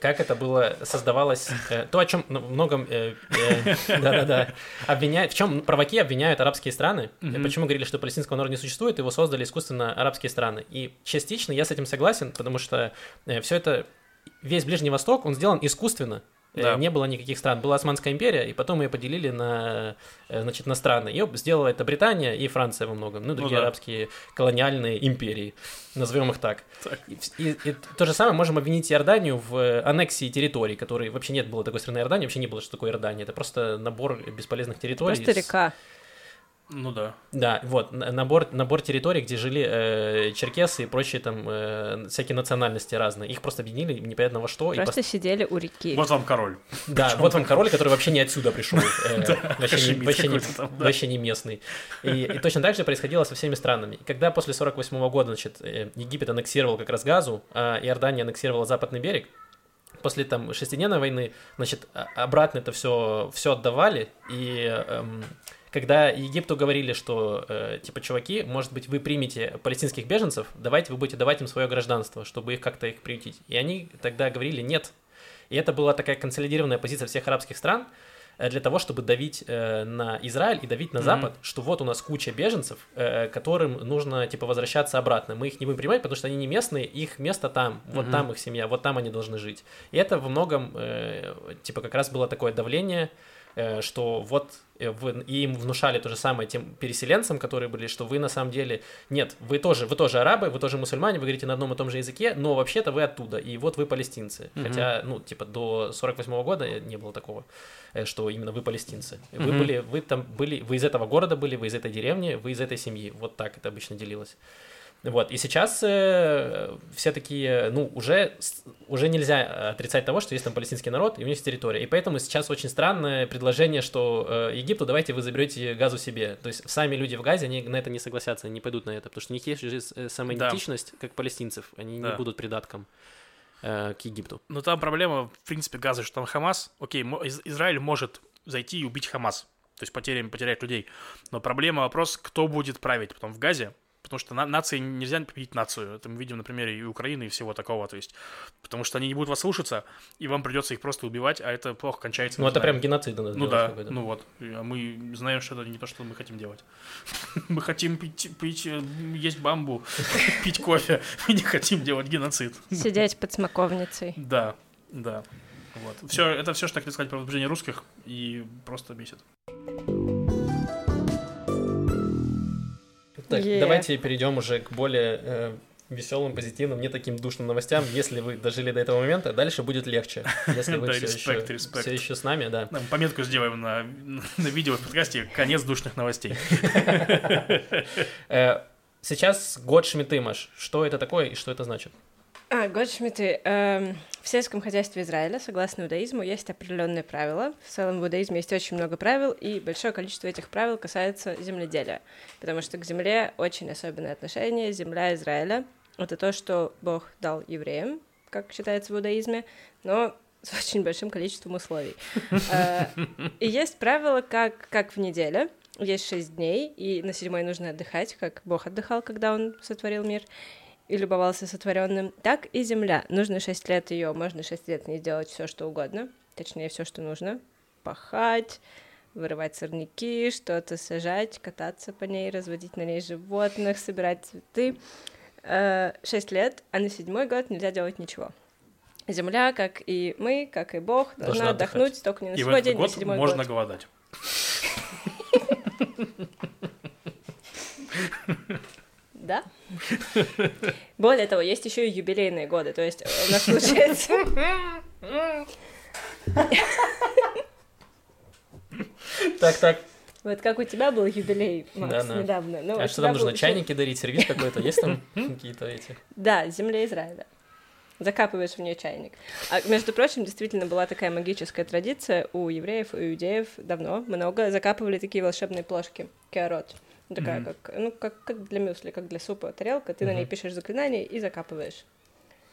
как это было создавалось, э, то, о чем ну, многом, э, э, да-да-да, обвиняют, в чем провоки обвиняют арабские страны, почему говорили, что палестинского народа не существует, его создали искусственно арабские страны. И частично я с этим согласен, потому что все это, весь Ближний Восток, он сделан искусственно. Э, Да. Не было никаких стран. Была Османская империя, и потом ее поделили на, э, значит, на страны. Ее сделала это Британия и Франция во многом, ну, и другие да. арабские колониальные империи, назовем их так. Так. И, и- и то же самое можем обвинить Иорданию в э, аннексии территорий, которой вообще нет было такой страны Иордания, вообще не было, что такое Иордания. Это просто набор бесполезных территорий. Просто с- река. Ну да. Да, вот, набор, набор территорий, где жили э, черкесы и прочие там э, всякие национальности разные. Их просто объединили непонятно во что. и Просто пос- сидели у реки. Вот вам король. Да, вот вам король, который вообще не отсюда пришел. э, Вообще не- местный. И и точно так же происходило со всеми странами. И когда после 48 года, значит, э, Египет аннексировал как раз Газу, а Иордания аннексировала западный берег, после там шестидневной войны, значит, обратно это все, все отдавали, и эм, когда Египту говорили, что, э, типа, чуваки, может быть, вы примете палестинских беженцев, давайте вы будете давать им свое гражданство, чтобы их как-то их приютить. И они тогда говорили нет. И это была такая консолидированная позиция всех арабских стран э, для того, чтобы давить э, на Израиль и давить на Мгм. Запад, что вот у нас куча беженцев, э, которым нужно, типа, возвращаться обратно. Мы их не будем принимать, потому что они не местные, их место там, вот Мгм. там их семья, вот там они должны жить. И это во многом, э, типа, как раз было такое давление, что вот э, и им внушали то же самое тем переселенцам, которые были, что вы на самом деле нет, вы тоже, вы тоже арабы, вы тоже мусульмане, вы говорите на одном и том же языке, но вообще-то вы оттуда, и вот вы палестинцы. Мгм. Хотя, ну, типа, до 48 года не было такого, э, что именно вы палестинцы. Вы Мгм. были, вы там были, вы из этого города были, вы из этой деревни, вы из этой семьи. Вот так это обычно делилось. Вот, и сейчас э, все такие, ну, уже, уже нельзя отрицать того, что есть там палестинский народ, и у них есть территория. И поэтому сейчас очень странное предложение, что э, Египту давайте вы заберете газу себе. То есть сами люди в Газе, они на это не согласятся, они не пойдут на это, потому что у них есть же э, самоидентичность, как палестинцев, они Да. не будут придатком э, к Египту. Но там проблема, в принципе, Газа, что там Хамас. Окей, Из- Израиль может зайти и убить Хамас. То есть потеряем, потерять людей. Но проблема, вопрос, кто будет править потом в Газе. Потому что на- нации нельзя победить нацию. Это мы видим на примере и Украины, и всего такого. То есть, потому что они не будут вас слушаться, и вам придется их просто убивать, а это плохо кончается. Ну, это знаем. прям геноцид надо Ну да, ну вот. А мы знаем, что это не то, что мы хотим делать. Мы хотим пить, пить, э, есть бамбу, пить кофе. Мы не хотим делать геноцид. Сидеть под смоковницей. Да, да. Вот. Все, это все, что я хотел сказать про возбуждение русских, и просто бесит. Так, Е. давайте перейдем уже к более веселым, позитивным, не таким душным новостям. Если вы дожили до этого момента, дальше будет легче. Если вы все еще, респект. все еще с нами, да. Пометку сделаем на, на видео в подкасте «Конец душных новостей». Э, Сейчас год Шмитымаш. Что это такое и что это значит? А, год Шмиты. Эм, в сельском хозяйстве Израиля, согласно иудаизму, есть определенные правила. В целом в иудаизме есть очень много правил, и большое количество этих правил касается земледелия. Потому что к земле очень особенное отношение. Земля Израиля — это то, что Бог дал евреям, как считается в иудаизме, но с очень большим количеством условий. Э, И есть правило, как, как в неделе. Есть шесть дней, и на седьмой нужно отдыхать, как Бог отдыхал, когда Он сотворил мир и любовался сотворенным, так и земля. Нужно шесть лет ее, можно шесть лет не делать все, что угодно, точнее, все, что нужно. Пахать, вырывать сорняки, что-то сажать, кататься по ней, разводить на ней животных, собирать цветы. Э, Шесть лет, а на седьмой год нельзя делать ничего. Земля, как и мы, как и Бог, должна, Должна отдохнуть только не на И в седьмой этот день, на год седьмой можно год. голодать. Да. Более того, есть еще и юбилейные годы. То есть э, у нас получается... Так, так. Вот как у тебя был юбилей, Макс, недавно. Ну, А у что там нужно? был- Чайники дарить, сервис какой-то? Есть там какие-то эти? Да, земля Израиля. Закапываешь в нее чайник. А, между прочим, действительно была такая магическая традиция у евреев и иудеев давно, много, закапывали такие волшебные плошки, кеорот. Такая, Мгм. как, ну, как, как для мюсли, как для супа тарелка, ты на ней пишешь заклинание и закапываешь.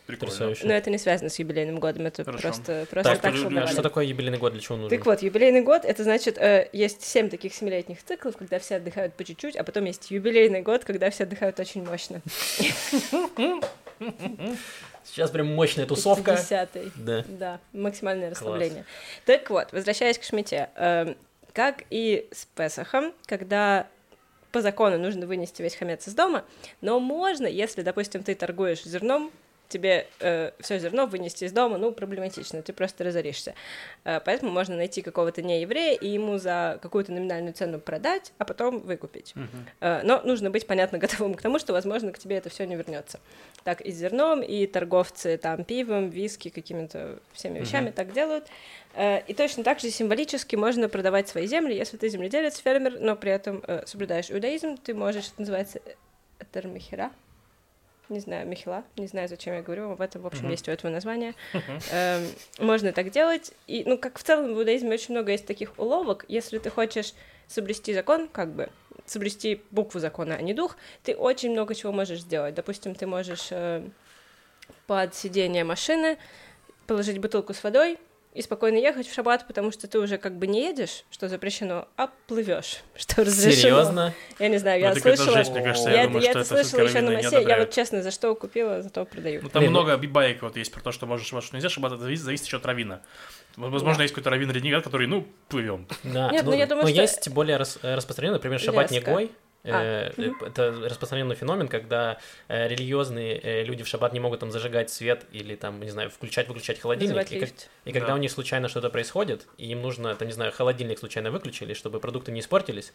Прикольно. Потрясающе. Но это не связано с юбилейным годом, это Хорошо. просто, просто Так, так, что что такое юбилейный год? Для чего нужен? Так вот, юбилейный год, это значит, э, есть семь таких семилетних циклов, когда все отдыхают по чуть-чуть, а потом есть юбилейный год, когда все отдыхают очень мощно. Сейчас прям мощная тусовка. Десятый. Да. Да, максимальное Класс. расслабление. Так вот, возвращаясь к Шмите, эм, как и с Песохом, когда по закону нужно вынести весь хамец из дома, но можно, если, допустим, ты торгуешь зерном, тебе все зерно вынести из дома, ну, проблематично, ты просто разоришься. Э, поэтому можно найти какого-то нееврея и ему за какую-то номинальную цену продать, а потом выкупить. Мгм. Э, Но нужно быть, понятно, готовым к тому, что, возможно, к тебе это все не вернется. Так и с зерном, и торговцы там пивом, виски, какими-то всеми вещами так делают. Э, И точно так же символически можно продавать свои земли, если ты земледелец, фермер, но при этом э, соблюдаешь иудаизм, ты можешь, это называется этермихера, не знаю, михила, не знаю, зачем я говорю, об этом, в общем, Мгм. есть у этого названия. Эм, Можно так делать, и, ну, как в целом в иудаизме очень много есть таких уловок, если ты хочешь соблюсти закон, как бы, соблюсти букву закона, а не дух, ты очень много чего можешь сделать. Допустим, ты можешь э, под сиденье машины положить бутылку с водой и спокойно ехать в шаббат, потому что ты уже как бы не едешь, что запрещено, а плывешь, что разрешено. Серьезно? Я не знаю, Ну, я это какая-то слышала. жесть, мне кажется, Я, я думаю, я что это слышала еще на массе. Я вот честно, за что купила, зато продаю. Ну, там Блин, ну- много бибаек вот есть про то, что можешь, что нельзя шаббат, это зависит, зависит еще от равина. Возможно, есть какой-то раввин-ренегат, который, ну, плывем. Да. Нет, ну, я думаю, но что- есть более рас- распространенный, например, шаббат Резко. Негой. А, Э, э, Это распространенный феномен, когда э, религиозные э, люди в шаббат не могут там зажигать свет или там, не знаю, включать-выключать холодильник. И, как- и когда Да. у них случайно что-то происходит, и им нужно, там, не знаю, холодильник случайно выключили, чтобы продукты не испортились,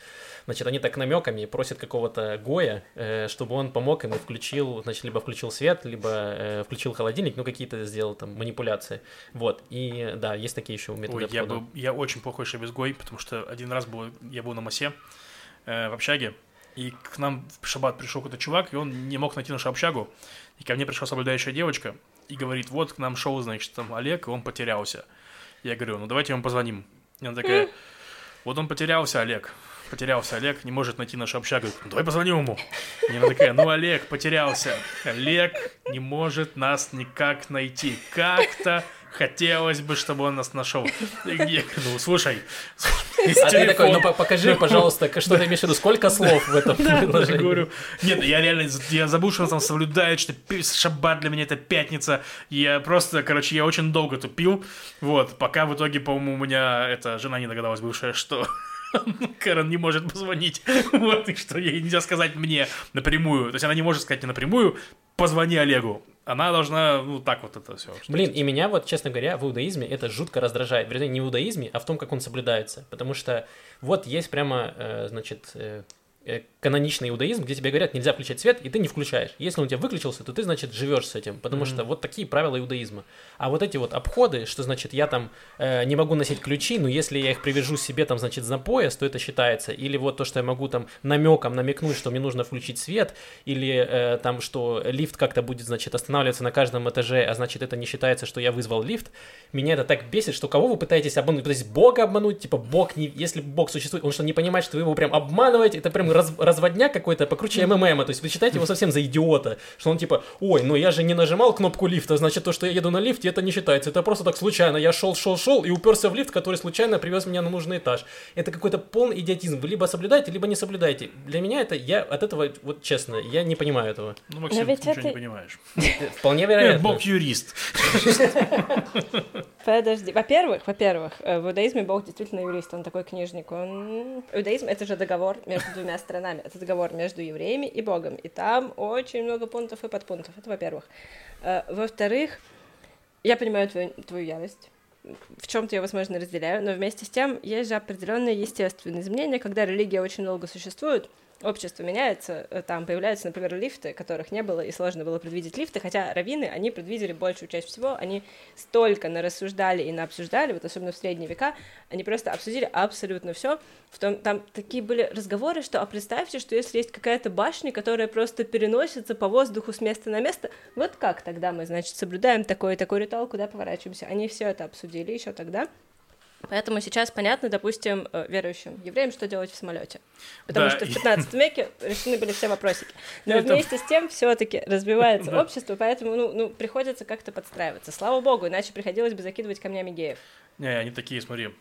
значит, они так намеками просят какого-то Гоя, э, чтобы он помог им и включил, значит, либо включил свет, либо э, включил холодильник, ну, какие-то сделал там манипуляции. Вот, и да, есть такие еще методы Ой, я, был, я очень плохой шабезгой, потому что один раз был, я был на массе э, в общаге, и к нам в шаббат пришел какой-то чувак, и он не мог найти нашу общагу. И ко мне пришла соблюдающая девочка и говорит, вот к нам шел, значит, там Олег, и он потерялся. Я говорю, ну давайте ему позвоним. И она такая, вот он потерялся, Олег. Потерялся Олег, не может найти нашу общагу. «Ну, давай позвоним ему. И она такая, ну Олег потерялся. Олег не может нас никак найти. Как-то хотелось бы, чтобы он нас нашел. Я ну слушай, А ты такой, ну покажи, пожалуйста, к- что ты имеешь в виду, сколько слов в этом говорю, нет, я реально, я забыл, что он там соблюдает, что шаббат для меня это пятница. Я просто, короче, я очень долго тупил, вот, пока в итоге, по-моему, у меня эта жена не догадалась бывшая, что Кэрон не может позвонить, вот, и что ей нельзя сказать мне напрямую. То есть она не может сказать мне напрямую, позвони Олегу. Она должна, ну, так вот это все. Блин, и меня вот, честно говоря, в иудаизме это жутко раздражает. Вернее, не в иудаизме, а в том, как он соблюдается. Потому что вот есть прямо, э, значит, э, э, каноничный иудаизм, где тебе говорят, нельзя включать свет, и ты не включаешь. Если он у тебя выключился, то ты, значит, живешь с этим, потому Мгм. что вот такие правила иудаизма. А вот эти вот обходы, что, значит, я там э, не могу носить ключи, но если я их привяжу себе, там, значит, за пояс, то это считается. Или вот то, что я могу там намеком намекнуть, что мне нужно включить свет, или э, там, что лифт как-то будет, значит, останавливаться на каждом этаже, а значит, это не считается, что я вызвал лифт. Меня это так бесит, что кого вы пытаетесь обмануть? Пытаетесь Бога обмануть? Типа, Бог, не... если Бог существует, он что, не понимает, что вы его прям обманываете? Это прям раз- разводняк какой-то покруче МММа. То есть вы считаете его совсем за идиота. Что он типа, ой, ну я же не нажимал кнопку лифта, значит, то, что я еду на лифте, это не считается. Это просто так случайно. Я шел, шел, шел и уперся в лифт, который случайно привез меня на нужный этаж. Это какой-то полный идиотизм. Вы либо соблюдаете, либо не соблюдаете. Для меня это, я от этого, вот честно, я не понимаю этого. Ну, Максим, ты ничего это- не понимаешь. Вполне вероятно. Бог юрист. Подожди. Во-первых, во-первых, э, в иудаизме Бог действительно юрист, он такой книжник. Он... Иудаизм — это же договор между двумя сторонами. Это договор между евреями и Богом. И там очень много пунктов и подпунктов. Это во-первых. Э, Во-вторых, я понимаю твою, твою ярость. В чем-то я, возможно, разделяю, но вместе с тем есть же определенные естественные изменения, когда религия очень долго существует, общество меняется, э, там появляются, например, лифты, которых не было, и сложно было предвидеть лифты, хотя раввины, они предвидели большую часть всего, они столько нарассуждали и наобсуждали, вот особенно в средние века, они просто обсудили абсолютно все. В том, там такие были разговоры, что, а представьте, что если есть какая-то башня, которая просто переносится по воздуху с места на место, вот как тогда мы, значит, соблюдаем такой и такой ритуал, куда поворачиваемся? Они все это обсудили еще тогда. Поэтому сейчас понятно, допустим, э, верующим евреям, что делать в самолете. Потому Да, что в и- 15 веке решены были все вопросики. Но Это- вместе с тем все-таки развивается Да. общество, поэтому ну, ну, приходится как-то подстраиваться. Слава богу, иначе приходилось бы закидывать камнями геев. Не, они такие, смотри.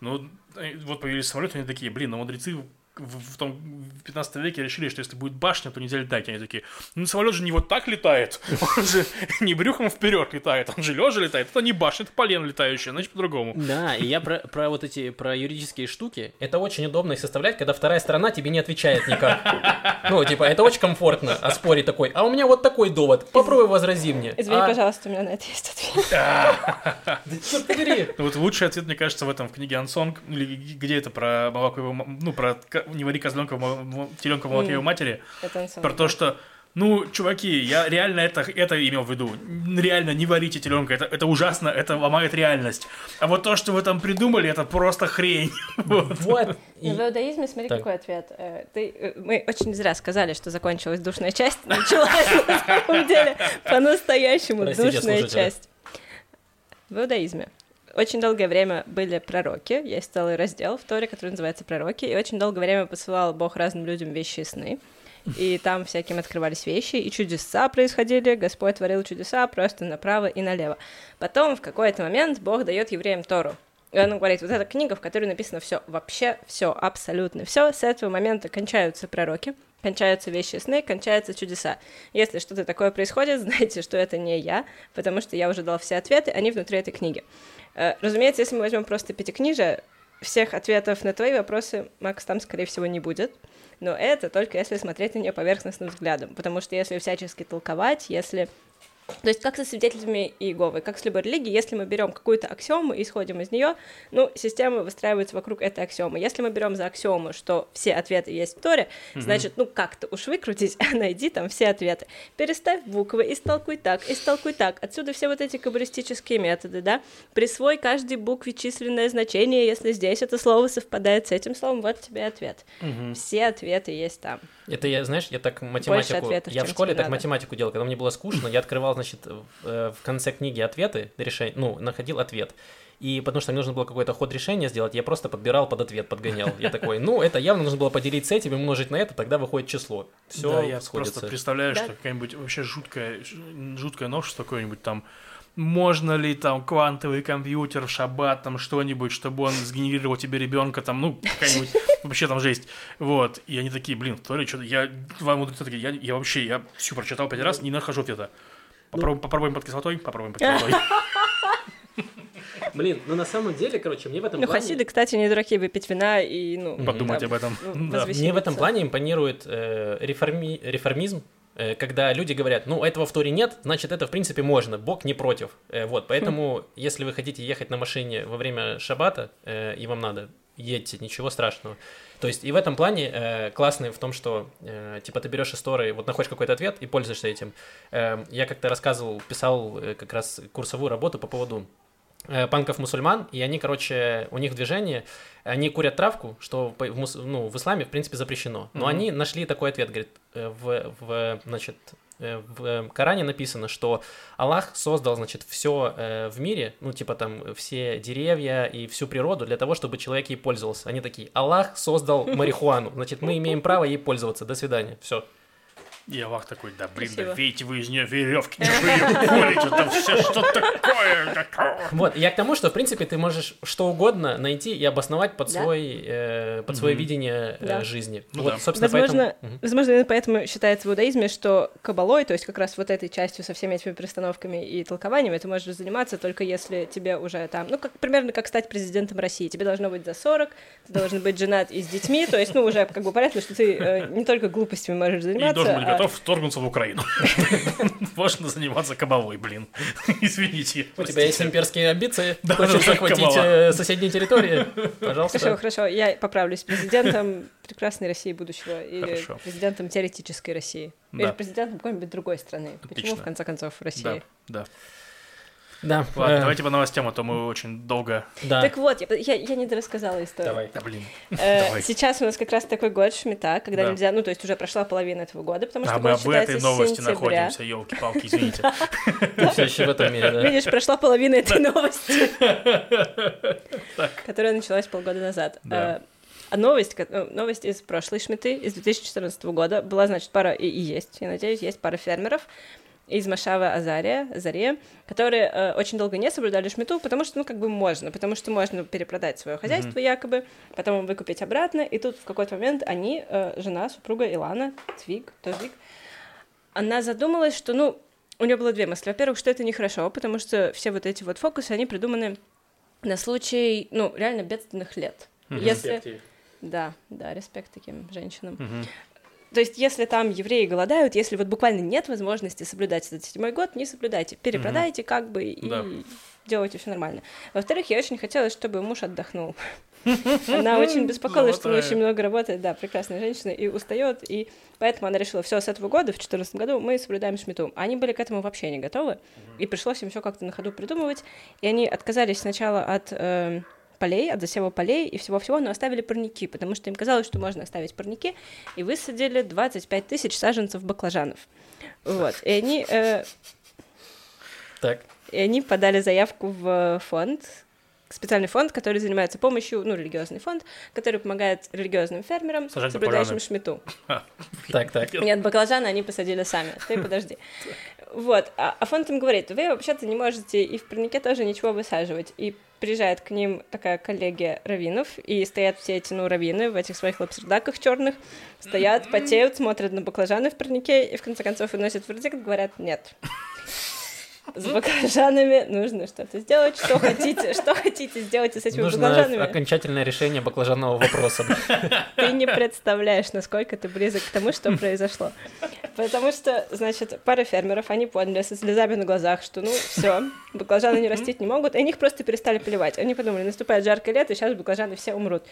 Ну, э, вот появились самолеты, они такие, блин, ну мудрецы в, в том в 15 веке решили, что если будет башня, то нельзя летать. Они такие, ну самолет же не вот так летает, он же не брюхом вперед летает, он же лежа летает. Это не башня, это полено летающее, значит по-другому. Да, и я про, про вот эти, про юридические штуки, это очень удобно их составлять, когда вторая сторона тебе не отвечает никак. Ну, типа, это очень комфортно, а спорить такой, а у меня вот такой довод, попробуй возрази мне. Извини, А, пожалуйста, у меня на это есть ответ. Да черт побери. Вот лучший ответ, мне кажется, в этом в книге Ансонг, где это про молоко ну, про не вари козленка, в мо- мо- теленка в молоке его матери, Это про то, что ну, чуваки, я реально это, это имел в виду. Реально, не варите теленка, это, это ужасно, это ломает реальность. А вот то, что вы там придумали, это просто хрень. Вот. Вот. И- В иудаизме, смотри, Так. какой ответ. Э, Ты, э, мы очень зря сказали, что закончилась душная часть. Началась на самом деле по-настоящему душная часть. В иудаизме очень долгое время были пророки, есть целый раздел в Торе, который называется «Пророки», и очень долгое время посылал Бог разным людям вещи и сны. И там всяким открывались вещи, и чудеса происходили, Господь творил чудеса просто направо и налево. Потом в какой-то момент Бог дает евреям Тору. И он говорит, вот эта книга, в которой написано все, вообще все, абсолютно все. С этого момента кончаются пророки, кончаются вещи сны, кончаются чудеса. Если что-то такое происходит, знайте, что это не я, потому что я уже дал все ответы, они внутри этой книги. Э, Разумеется, если мы возьмем просто пятикнижие, всех ответов на твои вопросы, Макс, там, скорее всего, не будет. Но это только если смотреть на нее поверхностным взглядом, потому что если всячески толковать, если то есть как со свидетелями Иеговы, как с любой религией, если мы берем какую-то аксиому и исходим из нее, ну, система выстраивается вокруг этой аксиомы. Если мы берем за аксиому, что все ответы есть в Торе, значит, ну, как-то уж выкрутись, а найди там все ответы. Переставь буквы, истолкуй так, истолкуй так. Отсюда все вот эти каббалистические методы, да? Присвой каждой букве численное значение, если здесь это слово совпадает с этим словом, вот тебе ответ. Все ответы есть там. Это я, знаешь, я так математику... ответов, я в школе так надо. математику делал, когда мне было скучно, я открывал, значит, в, э, в конце книги ответы, решения, ну, находил ответ. И потому что мне нужно было какой-то ход решения сделать, я просто подбирал под ответ, подгонял. Я такой, ну, это явно нужно было поделить с этим и умножить на это, тогда выходит число. Все да, я сходится. просто представляю, Да. что какая-нибудь вообще жуткая, ж- жуткое новшество какое-нибудь там можно ли там квантовый компьютер в шаббат, там что-нибудь, чтобы он сгенерировал тебе ребенка, там, ну, какая-нибудь вообще там жесть. Вот. И они такие, блин, то ли что-то, я, вам такие, я, я вообще, я всю прочитал пять раз, не нахожу ответа. Попробуем, попробуем под кислотой, попробуем под кислотой. Блин, ну на самом деле, короче, мне в этом Ну, плане... хасиды, кстати, не дураки выпить вина и, ну... Подумать там, об этом. ну, Да. Мне в этом плане импонирует э, реформи- реформизм, э, когда люди говорят, ну, этого в Торе нет, значит, это, в принципе, можно, Бог не против. Э, вот, поэтому, если вы хотите ехать на машине во время шаббата, э, и вам надо, едьте, ничего страшного. То есть, и в этом плане э, классный в том, что, э, типа, ты берешь из Торы, вот находишь какой-то ответ и пользуешься этим. Э, я как-то рассказывал, писал э, как раз курсовую работу по поводу э, панков-мусульман, и они, короче, у них движение, они курят травку, что в, мус- ну, в исламе, в принципе, запрещено. Но Мгм. они нашли такой ответ, говорит, э, в, в, значит, в э, Коране написано, что Аллах создал, значит, все в мире, ну, типа там все деревья и всю природу для того, чтобы человек ей пользовался. Они такие, Аллах создал марихуану, значит, мы имеем право ей пользоваться. До свидания. Все. И Аллах такой, да блин, да видите вы из нее веревки, не вы ее колите, там все что такое. такое». Вот, я к тому, что, в принципе, ты можешь что угодно найти и обосновать под, Да. свой, э, под свое видение э, Да. жизни. Ну вот, да. собственно, Возможно, поэтому... Возможно, именно поэтому считается в иудаизме, что кабалой, то есть как раз вот этой частью со всеми этими перестановками и толкованиями, ты можешь заниматься только если тебе уже там, ну, как примерно как стать президентом России. Тебе должно быть за 40, ты должен быть женат и с детьми, то есть, ну, уже как бы понятно, что ты э, не только глупостями можешь заниматься, а- готов вторгнуться в Украину. Можно заниматься кабалой, блин. Извините. У тебя есть имперские амбиции? Хочешь захватить э, соседние территории? Хорошо, Пожалуйста. хорошо, я поправлюсь. Президентом прекрасной России будущего или Хорошо. президентом теоретической России. Да. Или президентом какой-нибудь другой страны. Почему, в конце концов, России? Да, да. Да, Ладно, э, давайте по новостям, а то мы очень долго... да. Так вот, я, я, я не дорассказала историю. Давай. Да, блин. Э, Давай. Сейчас у нас как раз такой год Шмита, когда Да. нельзя, ну, то есть уже прошла половина этого года, потому что А мы об этой новости сентября. находимся, елки-палки, извините. Все еще в этом мире, да. Видишь, прошла половина этой новости, которая началась полгода назад. Да. Э, А новость, э, новость из прошлой Шмиты, из 2014 года, была, значит, пара, и есть, я надеюсь, есть пара фермеров из Машава Азария, Азария, которые э, очень долго не соблюдали шмиту, потому что, ну, как бы можно, потому что можно перепродать свое хозяйство якобы, потом выкупить обратно, и тут в какой-то момент они, э, жена, супруга Илана, Твиг, Твиг, она задумалась, что, ну, у нее было две мысли. Во-первых, что это нехорошо, потому что все вот эти вот фокусы, они придуманы на случай, ну, реально бедственных лет. Если... Да, да, респект таким женщинам. Мгм. То есть, если там евреи голодают, если вот буквально нет возможности соблюдать этот седьмой год, не соблюдайте, перепродайте как бы и Да. делайте все нормально. Во-вторых, я очень хотела, чтобы муж отдохнул. Она очень беспокоилась, что он очень много работает, да, прекрасная женщина, и устает, и поэтому она решила, все, с этого года, в 2014 году, мы соблюдаем шмиту. Они были к этому вообще не готовы, и пришлось им все как-то на ходу придумывать, и они отказались сначала от э, полей, от засева полей и всего-всего, но оставили парники, потому что им казалось, что можно оставить парники, и высадили 25 тысяч саженцев баклажанов. Вот, и они, э, Так. и они подали заявку в фонд, специальный фонд, который занимается помощью, ну, религиозный фонд, который помогает религиозным фермерам, Сажать соблюдающим шмиту. Так, так. Нет, баклажаны они посадили сами. Ты подожди. Вот. А, а фонд им говорит, вы вообще-то не можете и в парнике тоже ничего высаживать. И приезжает к ним такая коллегия раввинов, и стоят все эти, ну, раввины в этих своих лапсердаках черных, стоят, потеют, смотрят на баклажаны в парнике, и в конце концов выносят вердикт, говорят, нет. С баклажанами нужно что-то сделать, что хотите, что хотите сделать с этими Нужно баклажанами. окончательное решение баклажанного вопроса. Ты не представляешь, насколько ты близок к тому, что произошло. Потому что, значит, пара фермеров, они поняли со слезами на глазах, что, ну, все, баклажаны не растить не могут, и они их просто перестали поливать. Они подумали, наступает жаркое лето, и сейчас баклажаны все умрут.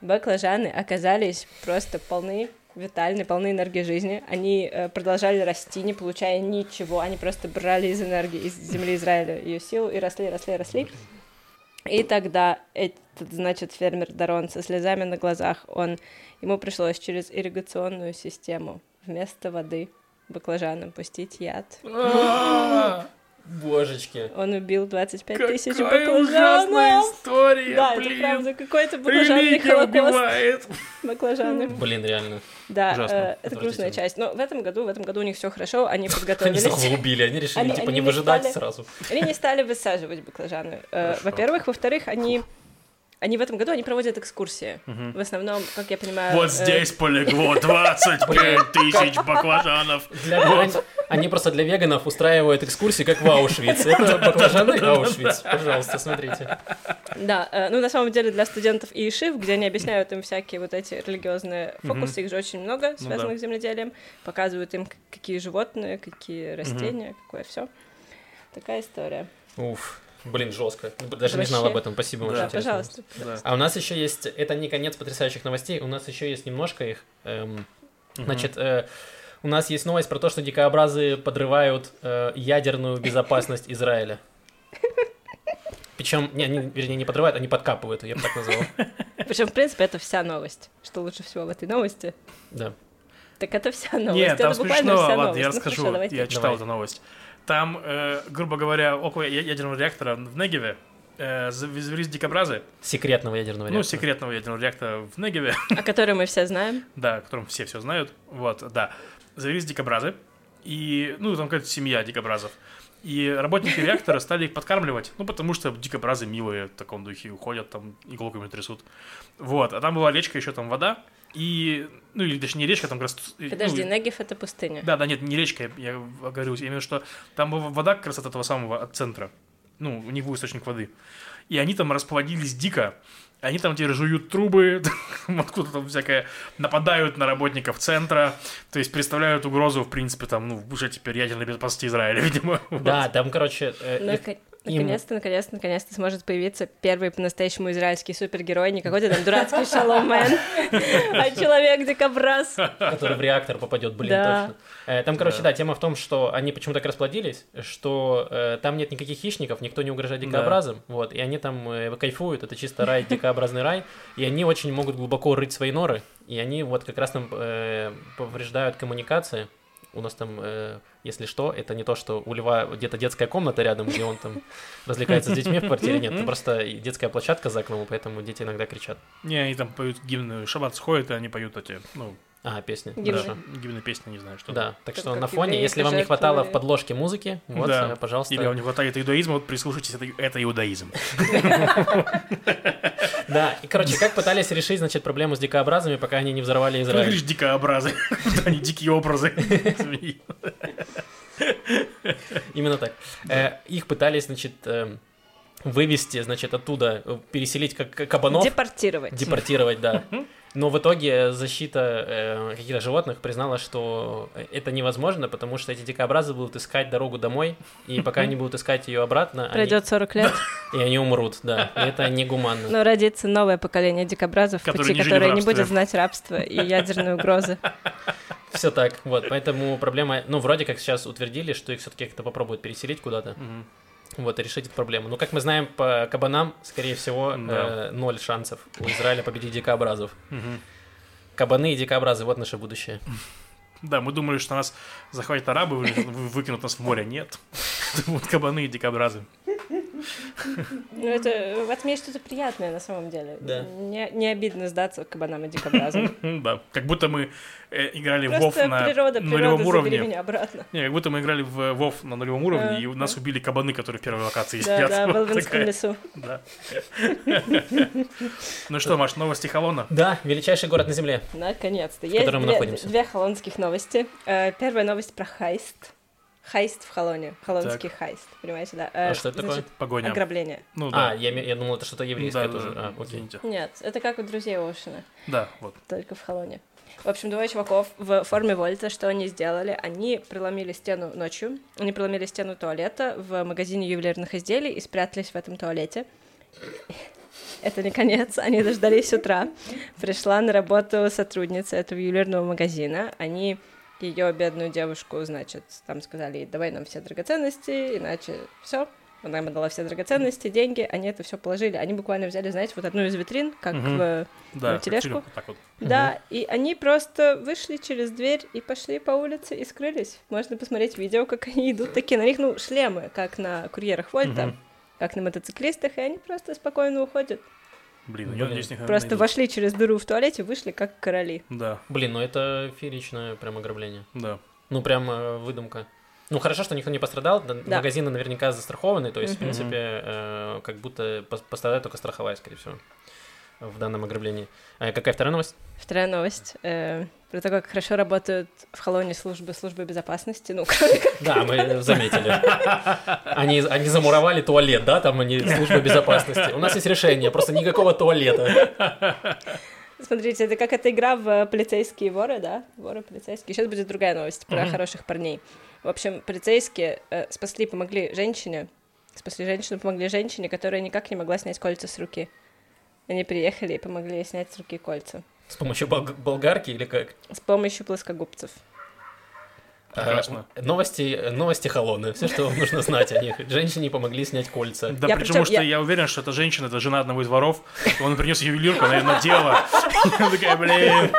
Баклажаны оказались просто полны витальны, полны энергии жизни. Они э, продолжали расти, не получая ничего. Они просто брали из энергии, из земли Израиля ее силу и росли, росли, росли. И тогда этот, значит, фермер Дарон со слезами на глазах, он, ему пришлось через ирригационную систему вместо воды баклажанам пустить яд. Божечки. Он убил 25 тысяч Какая ужасная баклажанов. история, Да, это блин. правда, какой-то баклажанный Религия холокост. убивает. Баклажаны. Блин, реально. Да, Ужасно, э, это грустная часть. Но в этом году, в этом году у них все хорошо, они Они подготовились. снова убили, они решили, Они- типа, они не выжидать стали- сразу. Они не стали высаживать баклажаны. Э. Во-первых. Во-вторых, они... Они в этом году они проводят экскурсии. В основном, как я понимаю... Вот э, здесь полегло 25 тысяч баклажанов. Для- они, они просто для веганов устраивают экскурсии, как в Аушвиц. Это баклажаны Аушвиц. Пожалуйста, смотрите. Да, э, ну на самом деле для студентов ИИШИВ, где они объясняют им всякие вот эти религиозные фокусы, их же очень много, Ну связанных с земледелием, показывают им, какие животные, какие растения, какое все. Такая история. Уф, блин, жестко. Даже не Вообще. знал об этом. Спасибо, очень Да, интересно. пожалуйста. Да. А у нас еще есть, это не конец потрясающих новостей, у нас еще есть немножко их. Эм, Значит, э, у нас есть новость про то, что дикообразы подрывают э, ядерную безопасность Израиля. Причем, не, они, вернее, не подрывают, они подкапывают, я бы так назвал. Причем, в принципе, это вся новость. Что лучше всего в этой новости? Да. Так это вся новость. Нет, там это буквально смешно. вся Ладно, новость. я Ну, расскажу. хорошо, давайте. Я читал Давай. эту новость. Там, э, грубо говоря, около ядерного реактора в Негеве э, завезлись дикобразы. Секретного ядерного Ну, реактора. секретного ядерного реактора в Негеве. О которой мы все знаем. да, о котором все все знают. Вот, да. Завелись дикобразы. И, ну, там какая-то семья дикобразов. И работники реактора стали их подкармливать, ну, потому что дикобразы милые в таком духе, уходят там, иголками трясут. Вот, а там была речка, еще там вода, и, ну, или точнее не речка, там как раз... ну, Подожди, Негев — это пустыня. Да, да, нет, не речка, я я говорю, я имею в виду, что там была вода как раз от этого самого, от центра. Ну, у них был источник воды. И они там расплодились дико. Они там теперь жуют трубы, откуда там всякое, нападают на работников центра, то есть представляют угрозу, в принципе, там, ну, уже теперь ядерной безопасности Израиля, видимо. Да, там, короче, э, им- Наконец-то, наконец-то, наконец-то сможет появиться первый по-настоящему израильский супергерой, не какой-то там дурацкий шаломен, а человек-дикобраз. который в реактор попадет, блин, Да. точно. Э, Там, короче, Да. да, тема в том, что они почему так расплодились, что э, там нет никаких хищников, никто не угрожает дикообразам, вот, и они там э, кайфуют, это чисто рай, дикообразный рай, и они очень могут глубоко рыть свои норы, и они вот как раз там э, повреждают коммуникации. У нас там, э, если что, это не то, что у льва где-то детская комната рядом, где он там развлекается с детьми в квартире, нет, это просто детская площадка за окном, поэтому дети иногда кричат. Не, они там поют гимны, шаббат сходит, и они поют эти, ну, А, песни. Гимны. Хорошо. гимны песни, не знаю, что. Да, так что на фоне, если вам не хватало в подложке музыки, вот, Да. э, пожалуйста. Или вам не хватает иудаизма, вот прислушайтесь, это, это иудаизм. Да, и, короче, как пытались решить, значит, проблему с дикообразами, пока они не взорвали Ты Израиль. говоришь дикообразы, они дикие образы. Именно так. Э, их пытались, значит, эм, вывести, значит, оттуда, э, переселить как кабанов, Депортировать. депортировать, да. Но в итоге защита э, каких-то животных признала, что это невозможно, потому что эти дикообразы будут искать дорогу домой, и пока они будут искать ее обратно, Пройдет 40 лет, и они умрут, да. И это негуманно. но родится новое поколение дикобразов, пути которое не будет знать рабство и ядерные угрозы. Все так, вот, поэтому проблема, ну, вроде как сейчас утвердили, что их все-таки как-то попробуют переселить куда-то. Вот, и решить эту проблему. Но, как мы знаем, по кабанам, скорее всего, Да. э, ноль шансов у Израиля победить дикообразов. Мгм. Кабаны и дикообразы, вот наше будущее. Да, мы думали, что нас захватят арабы, вы- вы- выкинут нас в море. Нет. Вот кабаны и дикобразы. Ну, это в этом есть что-то приятное на самом деле. Да. Не, не обидно сдаться кабанам и дикобразам. Да, как будто мы э, играли в Просто на природа, нулевом уровне. меня обратно. Не, как будто мы играли в э, WoW на нулевом уровне, и нас убили кабаны, которые в первой локации сидят. да, в Элвинском лесу. Да. Ну что, Маш, новости Холона? Да, величайший город на Земле. Наконец-то. Есть котором мы две, находимся. две холландских новости. Э, Первая новость про хайст. Хайст в Холоне. Холландский хайст. Понимаете, да? Э, А что это такое? значит, Погоня. Ограбление. Ну А, да. я, ме- я думал, это что-то еврейское Да, тоже. да, А, окей. извините. Нет, это как у друзей Оушена, Да, вот. только в Холоне. В общем, двое чуваков в форме Вольта, что они сделали? Они преломили стену ночью, они преломили стену туалета в магазине ювелирных изделий и спрятались в этом туалете. Это не конец, они дождались утра. Пришла на работу сотрудница этого ювелирного магазина. Они ее бедную девушку, значит, там сказали, давай нам все драгоценности, иначе все. Она им отдала все драгоценности, деньги, они это все положили. Они буквально взяли, знаете, вот одну из витрин, как Мгм. в Да, Ну, как тележку? вот так вот. Да, и они просто вышли через дверь и пошли по улице и скрылись. Можно посмотреть видео, как они идут такие. На них, ну, шлемы, как на курьерах Вольта, Мгм. как на мотоциклистах, и они просто спокойно уходят. Блин, Блин. я надеюсь, них Просто найдут. вошли через дыру в туалете, вышли как короли. Да, Блин, ну это фееричное прям ограбление. да. Ну, прям э, выдумка. Ну, хорошо, что никто не пострадал. да. Магазины наверняка застрахованы, то есть, в Мгм. принципе, э, как будто пос- пострадает только страховая, скорее всего, в данном ограблении. А какая вторая новость? Вторая новость. э, про то, как хорошо работают в Холоне службы службы безопасности. Ну, кроме как... Да, мы заметили. Они, они замуровали туалет, да, там они служба безопасности. У нас есть решение, просто никакого туалета. Смотрите, это как эта игра в полицейские воры, да? Воры полицейские. Сейчас будет другая новость про хороших парней. В общем, полицейские э, спасли, помогли женщине, спасли женщину, помогли женщине, которая никак не могла снять кольца с руки. Они приехали и помогли снять с руки кольца С помощью бол- болгарки или как? с помощью плоскогубцев. Прекрасно. А, новости, новости Холоны. Все, что вам нужно знать о них. Женщине помогли снять кольца. Да, Я причем, что я- я... уверен, что эта женщина, это жена одного из воров. Он принес ювелирку, она ее надела. Она такая, блин.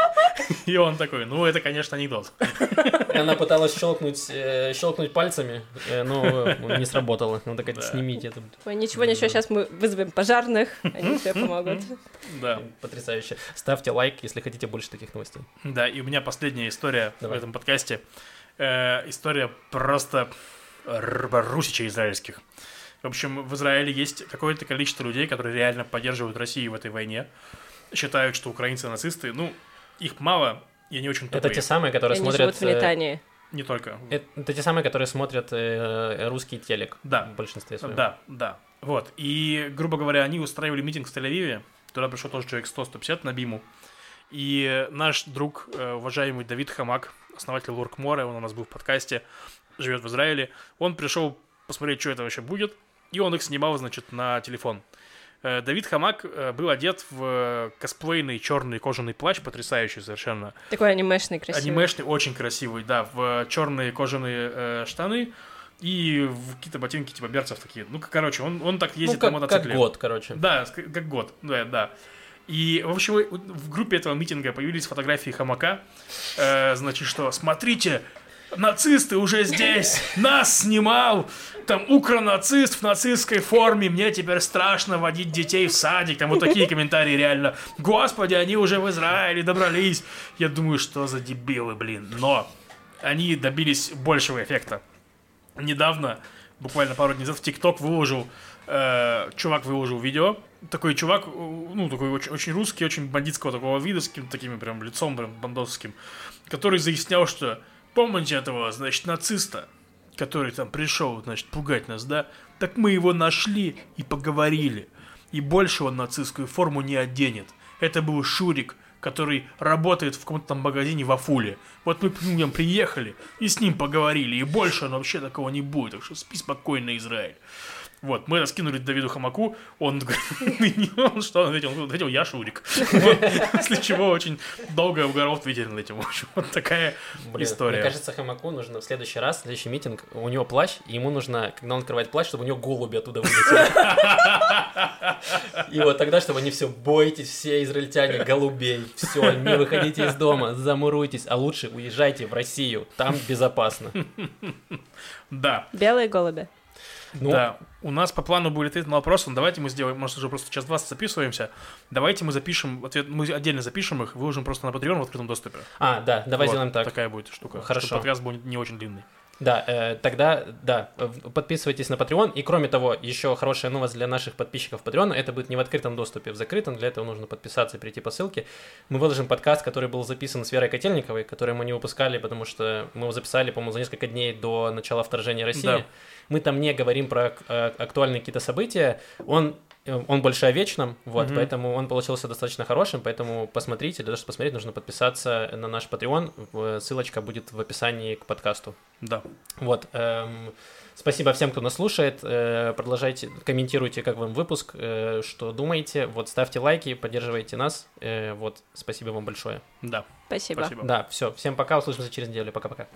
И он такой, ну, это, конечно, анекдот. И Она пыталась щелкнуть, э, щелкнуть пальцами, э, но не сработало. Она такая, Да. снимите это. Ой, ничего, ничего, сейчас мы вызовем пожарных, они тебе помогут. Да. Потрясающе. Ставьте лайк, если хотите больше таких новостей. Да, и у меня последняя история Давай. в этом подкасте. Э, история просто русичей израильских. В общем, в Израиле есть какое-то количество людей, которые реально поддерживают Россию в этой войне. Считают, что украинцы нацисты. Ну, их мало, и они очень Это тупые. те самые, которые Они смотрят... живут в Нетании. Не только. э, Это те самые, которые смотрят э, русский телек. Да. В большинстве своем. Да, да. Вот. И, грубо говоря, они устраивали митинг в Тель-Авиве. Туда пришел тоже человек 100-150 на Биму. И наш друг, э, уважаемый Давид Хамак, основатель Лоркмора, он у нас был в подкасте, живет в Израиле, он пришел посмотреть, что это вообще будет, и он их снимал, значит, на телефон. Э, Давид Хамак э, был одет в э, косплейный черный кожаный плащ, потрясающий совершенно. Такой анимешный, красивый. Анимешный, очень красивый, да, в черные кожаные э, штаны и в какие-то ботинки типа берцев такие. Ну, как- короче, он, он так Ну, ездит на как, как мотоцикле. год, короче. Да, как год, да, да. И, в общем, в группе этого митинга появились фотографии Хамака. Э, значит, что, смотрите, нацисты уже здесь, нас снимал, там, укронацист в нацистской форме, мне теперь страшно водить детей в садик, там вот такие комментарии реально. Господи, они уже в Израиле добрались. Я думаю, что за дебилы, блин. Но они добились большего эффекта. Недавно, буквально пару дней назад, в ТикТок выложил, э, чувак выложил видео. Такой чувак, ну, такой очень, очень русский, очень бандитского такого вида, с каким-то таким прям лицом прям бандосским, который заяснял, что помните этого, значит, нациста, который там пришел, значит, пугать нас, да? Так мы его нашли и поговорили. И больше он нацистскую форму не оденет. Это был Шурик, который работает в каком-то там магазине в Афуле. Вот мы к нему приехали и с ним поговорили, и больше он вообще такого не будет. Так что спи спокойно, Израиль. Вот, мы раскинули Давиду Хамаку, он, он что он ответил? Он ответил, я Шурик. После чего очень долго угорал в Твиттере над этим. В общем, вот такая история. Мне кажется, Хамаку нужно в следующий раз, следующий митинг, у него плащ, и ему нужно, когда он открывает плащ, чтобы у него голуби оттуда вылетели. И вот тогда, чтобы они все, бойтесь, все израильтяне, голубей, все, не выходите из дома, замуруйтесь, а лучше уезжайте в Россию, там безопасно. Да, Белые голуби. Ну, да. У нас по плану будет ответ на вопрос. но Давайте мы сделаем, может, уже просто час 20 записываемся. Давайте мы запишем ответ, мы отдельно запишем их, выложим просто на Patreon в открытом доступе. А, да, давай Вот, сделаем так. Такая будет штука. Хорошо. Чтобы подкаст будет не очень длинный. Да, э, тогда, да, подписывайтесь на Patreon. И кроме того, еще хорошая новость для наших подписчиков Patreon. Это будет не в открытом доступе, в закрытом. Для этого нужно подписаться и перейти по ссылке. Мы выложим подкаст, который был записан с Верой Котельниковой, который мы не выпускали, потому что мы его записали, по-моему, за несколько дней до начала вторжения России. Да. Мы там не говорим про э, актуальные какие-то события. Он э, он больше о вечном, вот, Мгм. поэтому он получился достаточно хорошим, поэтому посмотрите, для того, чтобы посмотреть, нужно подписаться на наш Patreon, В- ссылочка будет в описании к подкасту. Да. Вот. эм, спасибо всем, кто нас слушает. Э, продолжайте, комментируйте, как вам выпуск, э, что думаете. Вот, ставьте лайки, поддерживайте нас. Э, вот, спасибо вам большое. Да. Спасибо. Спасибо. Да, все. Всем пока, услышимся через неделю. Пока-пока.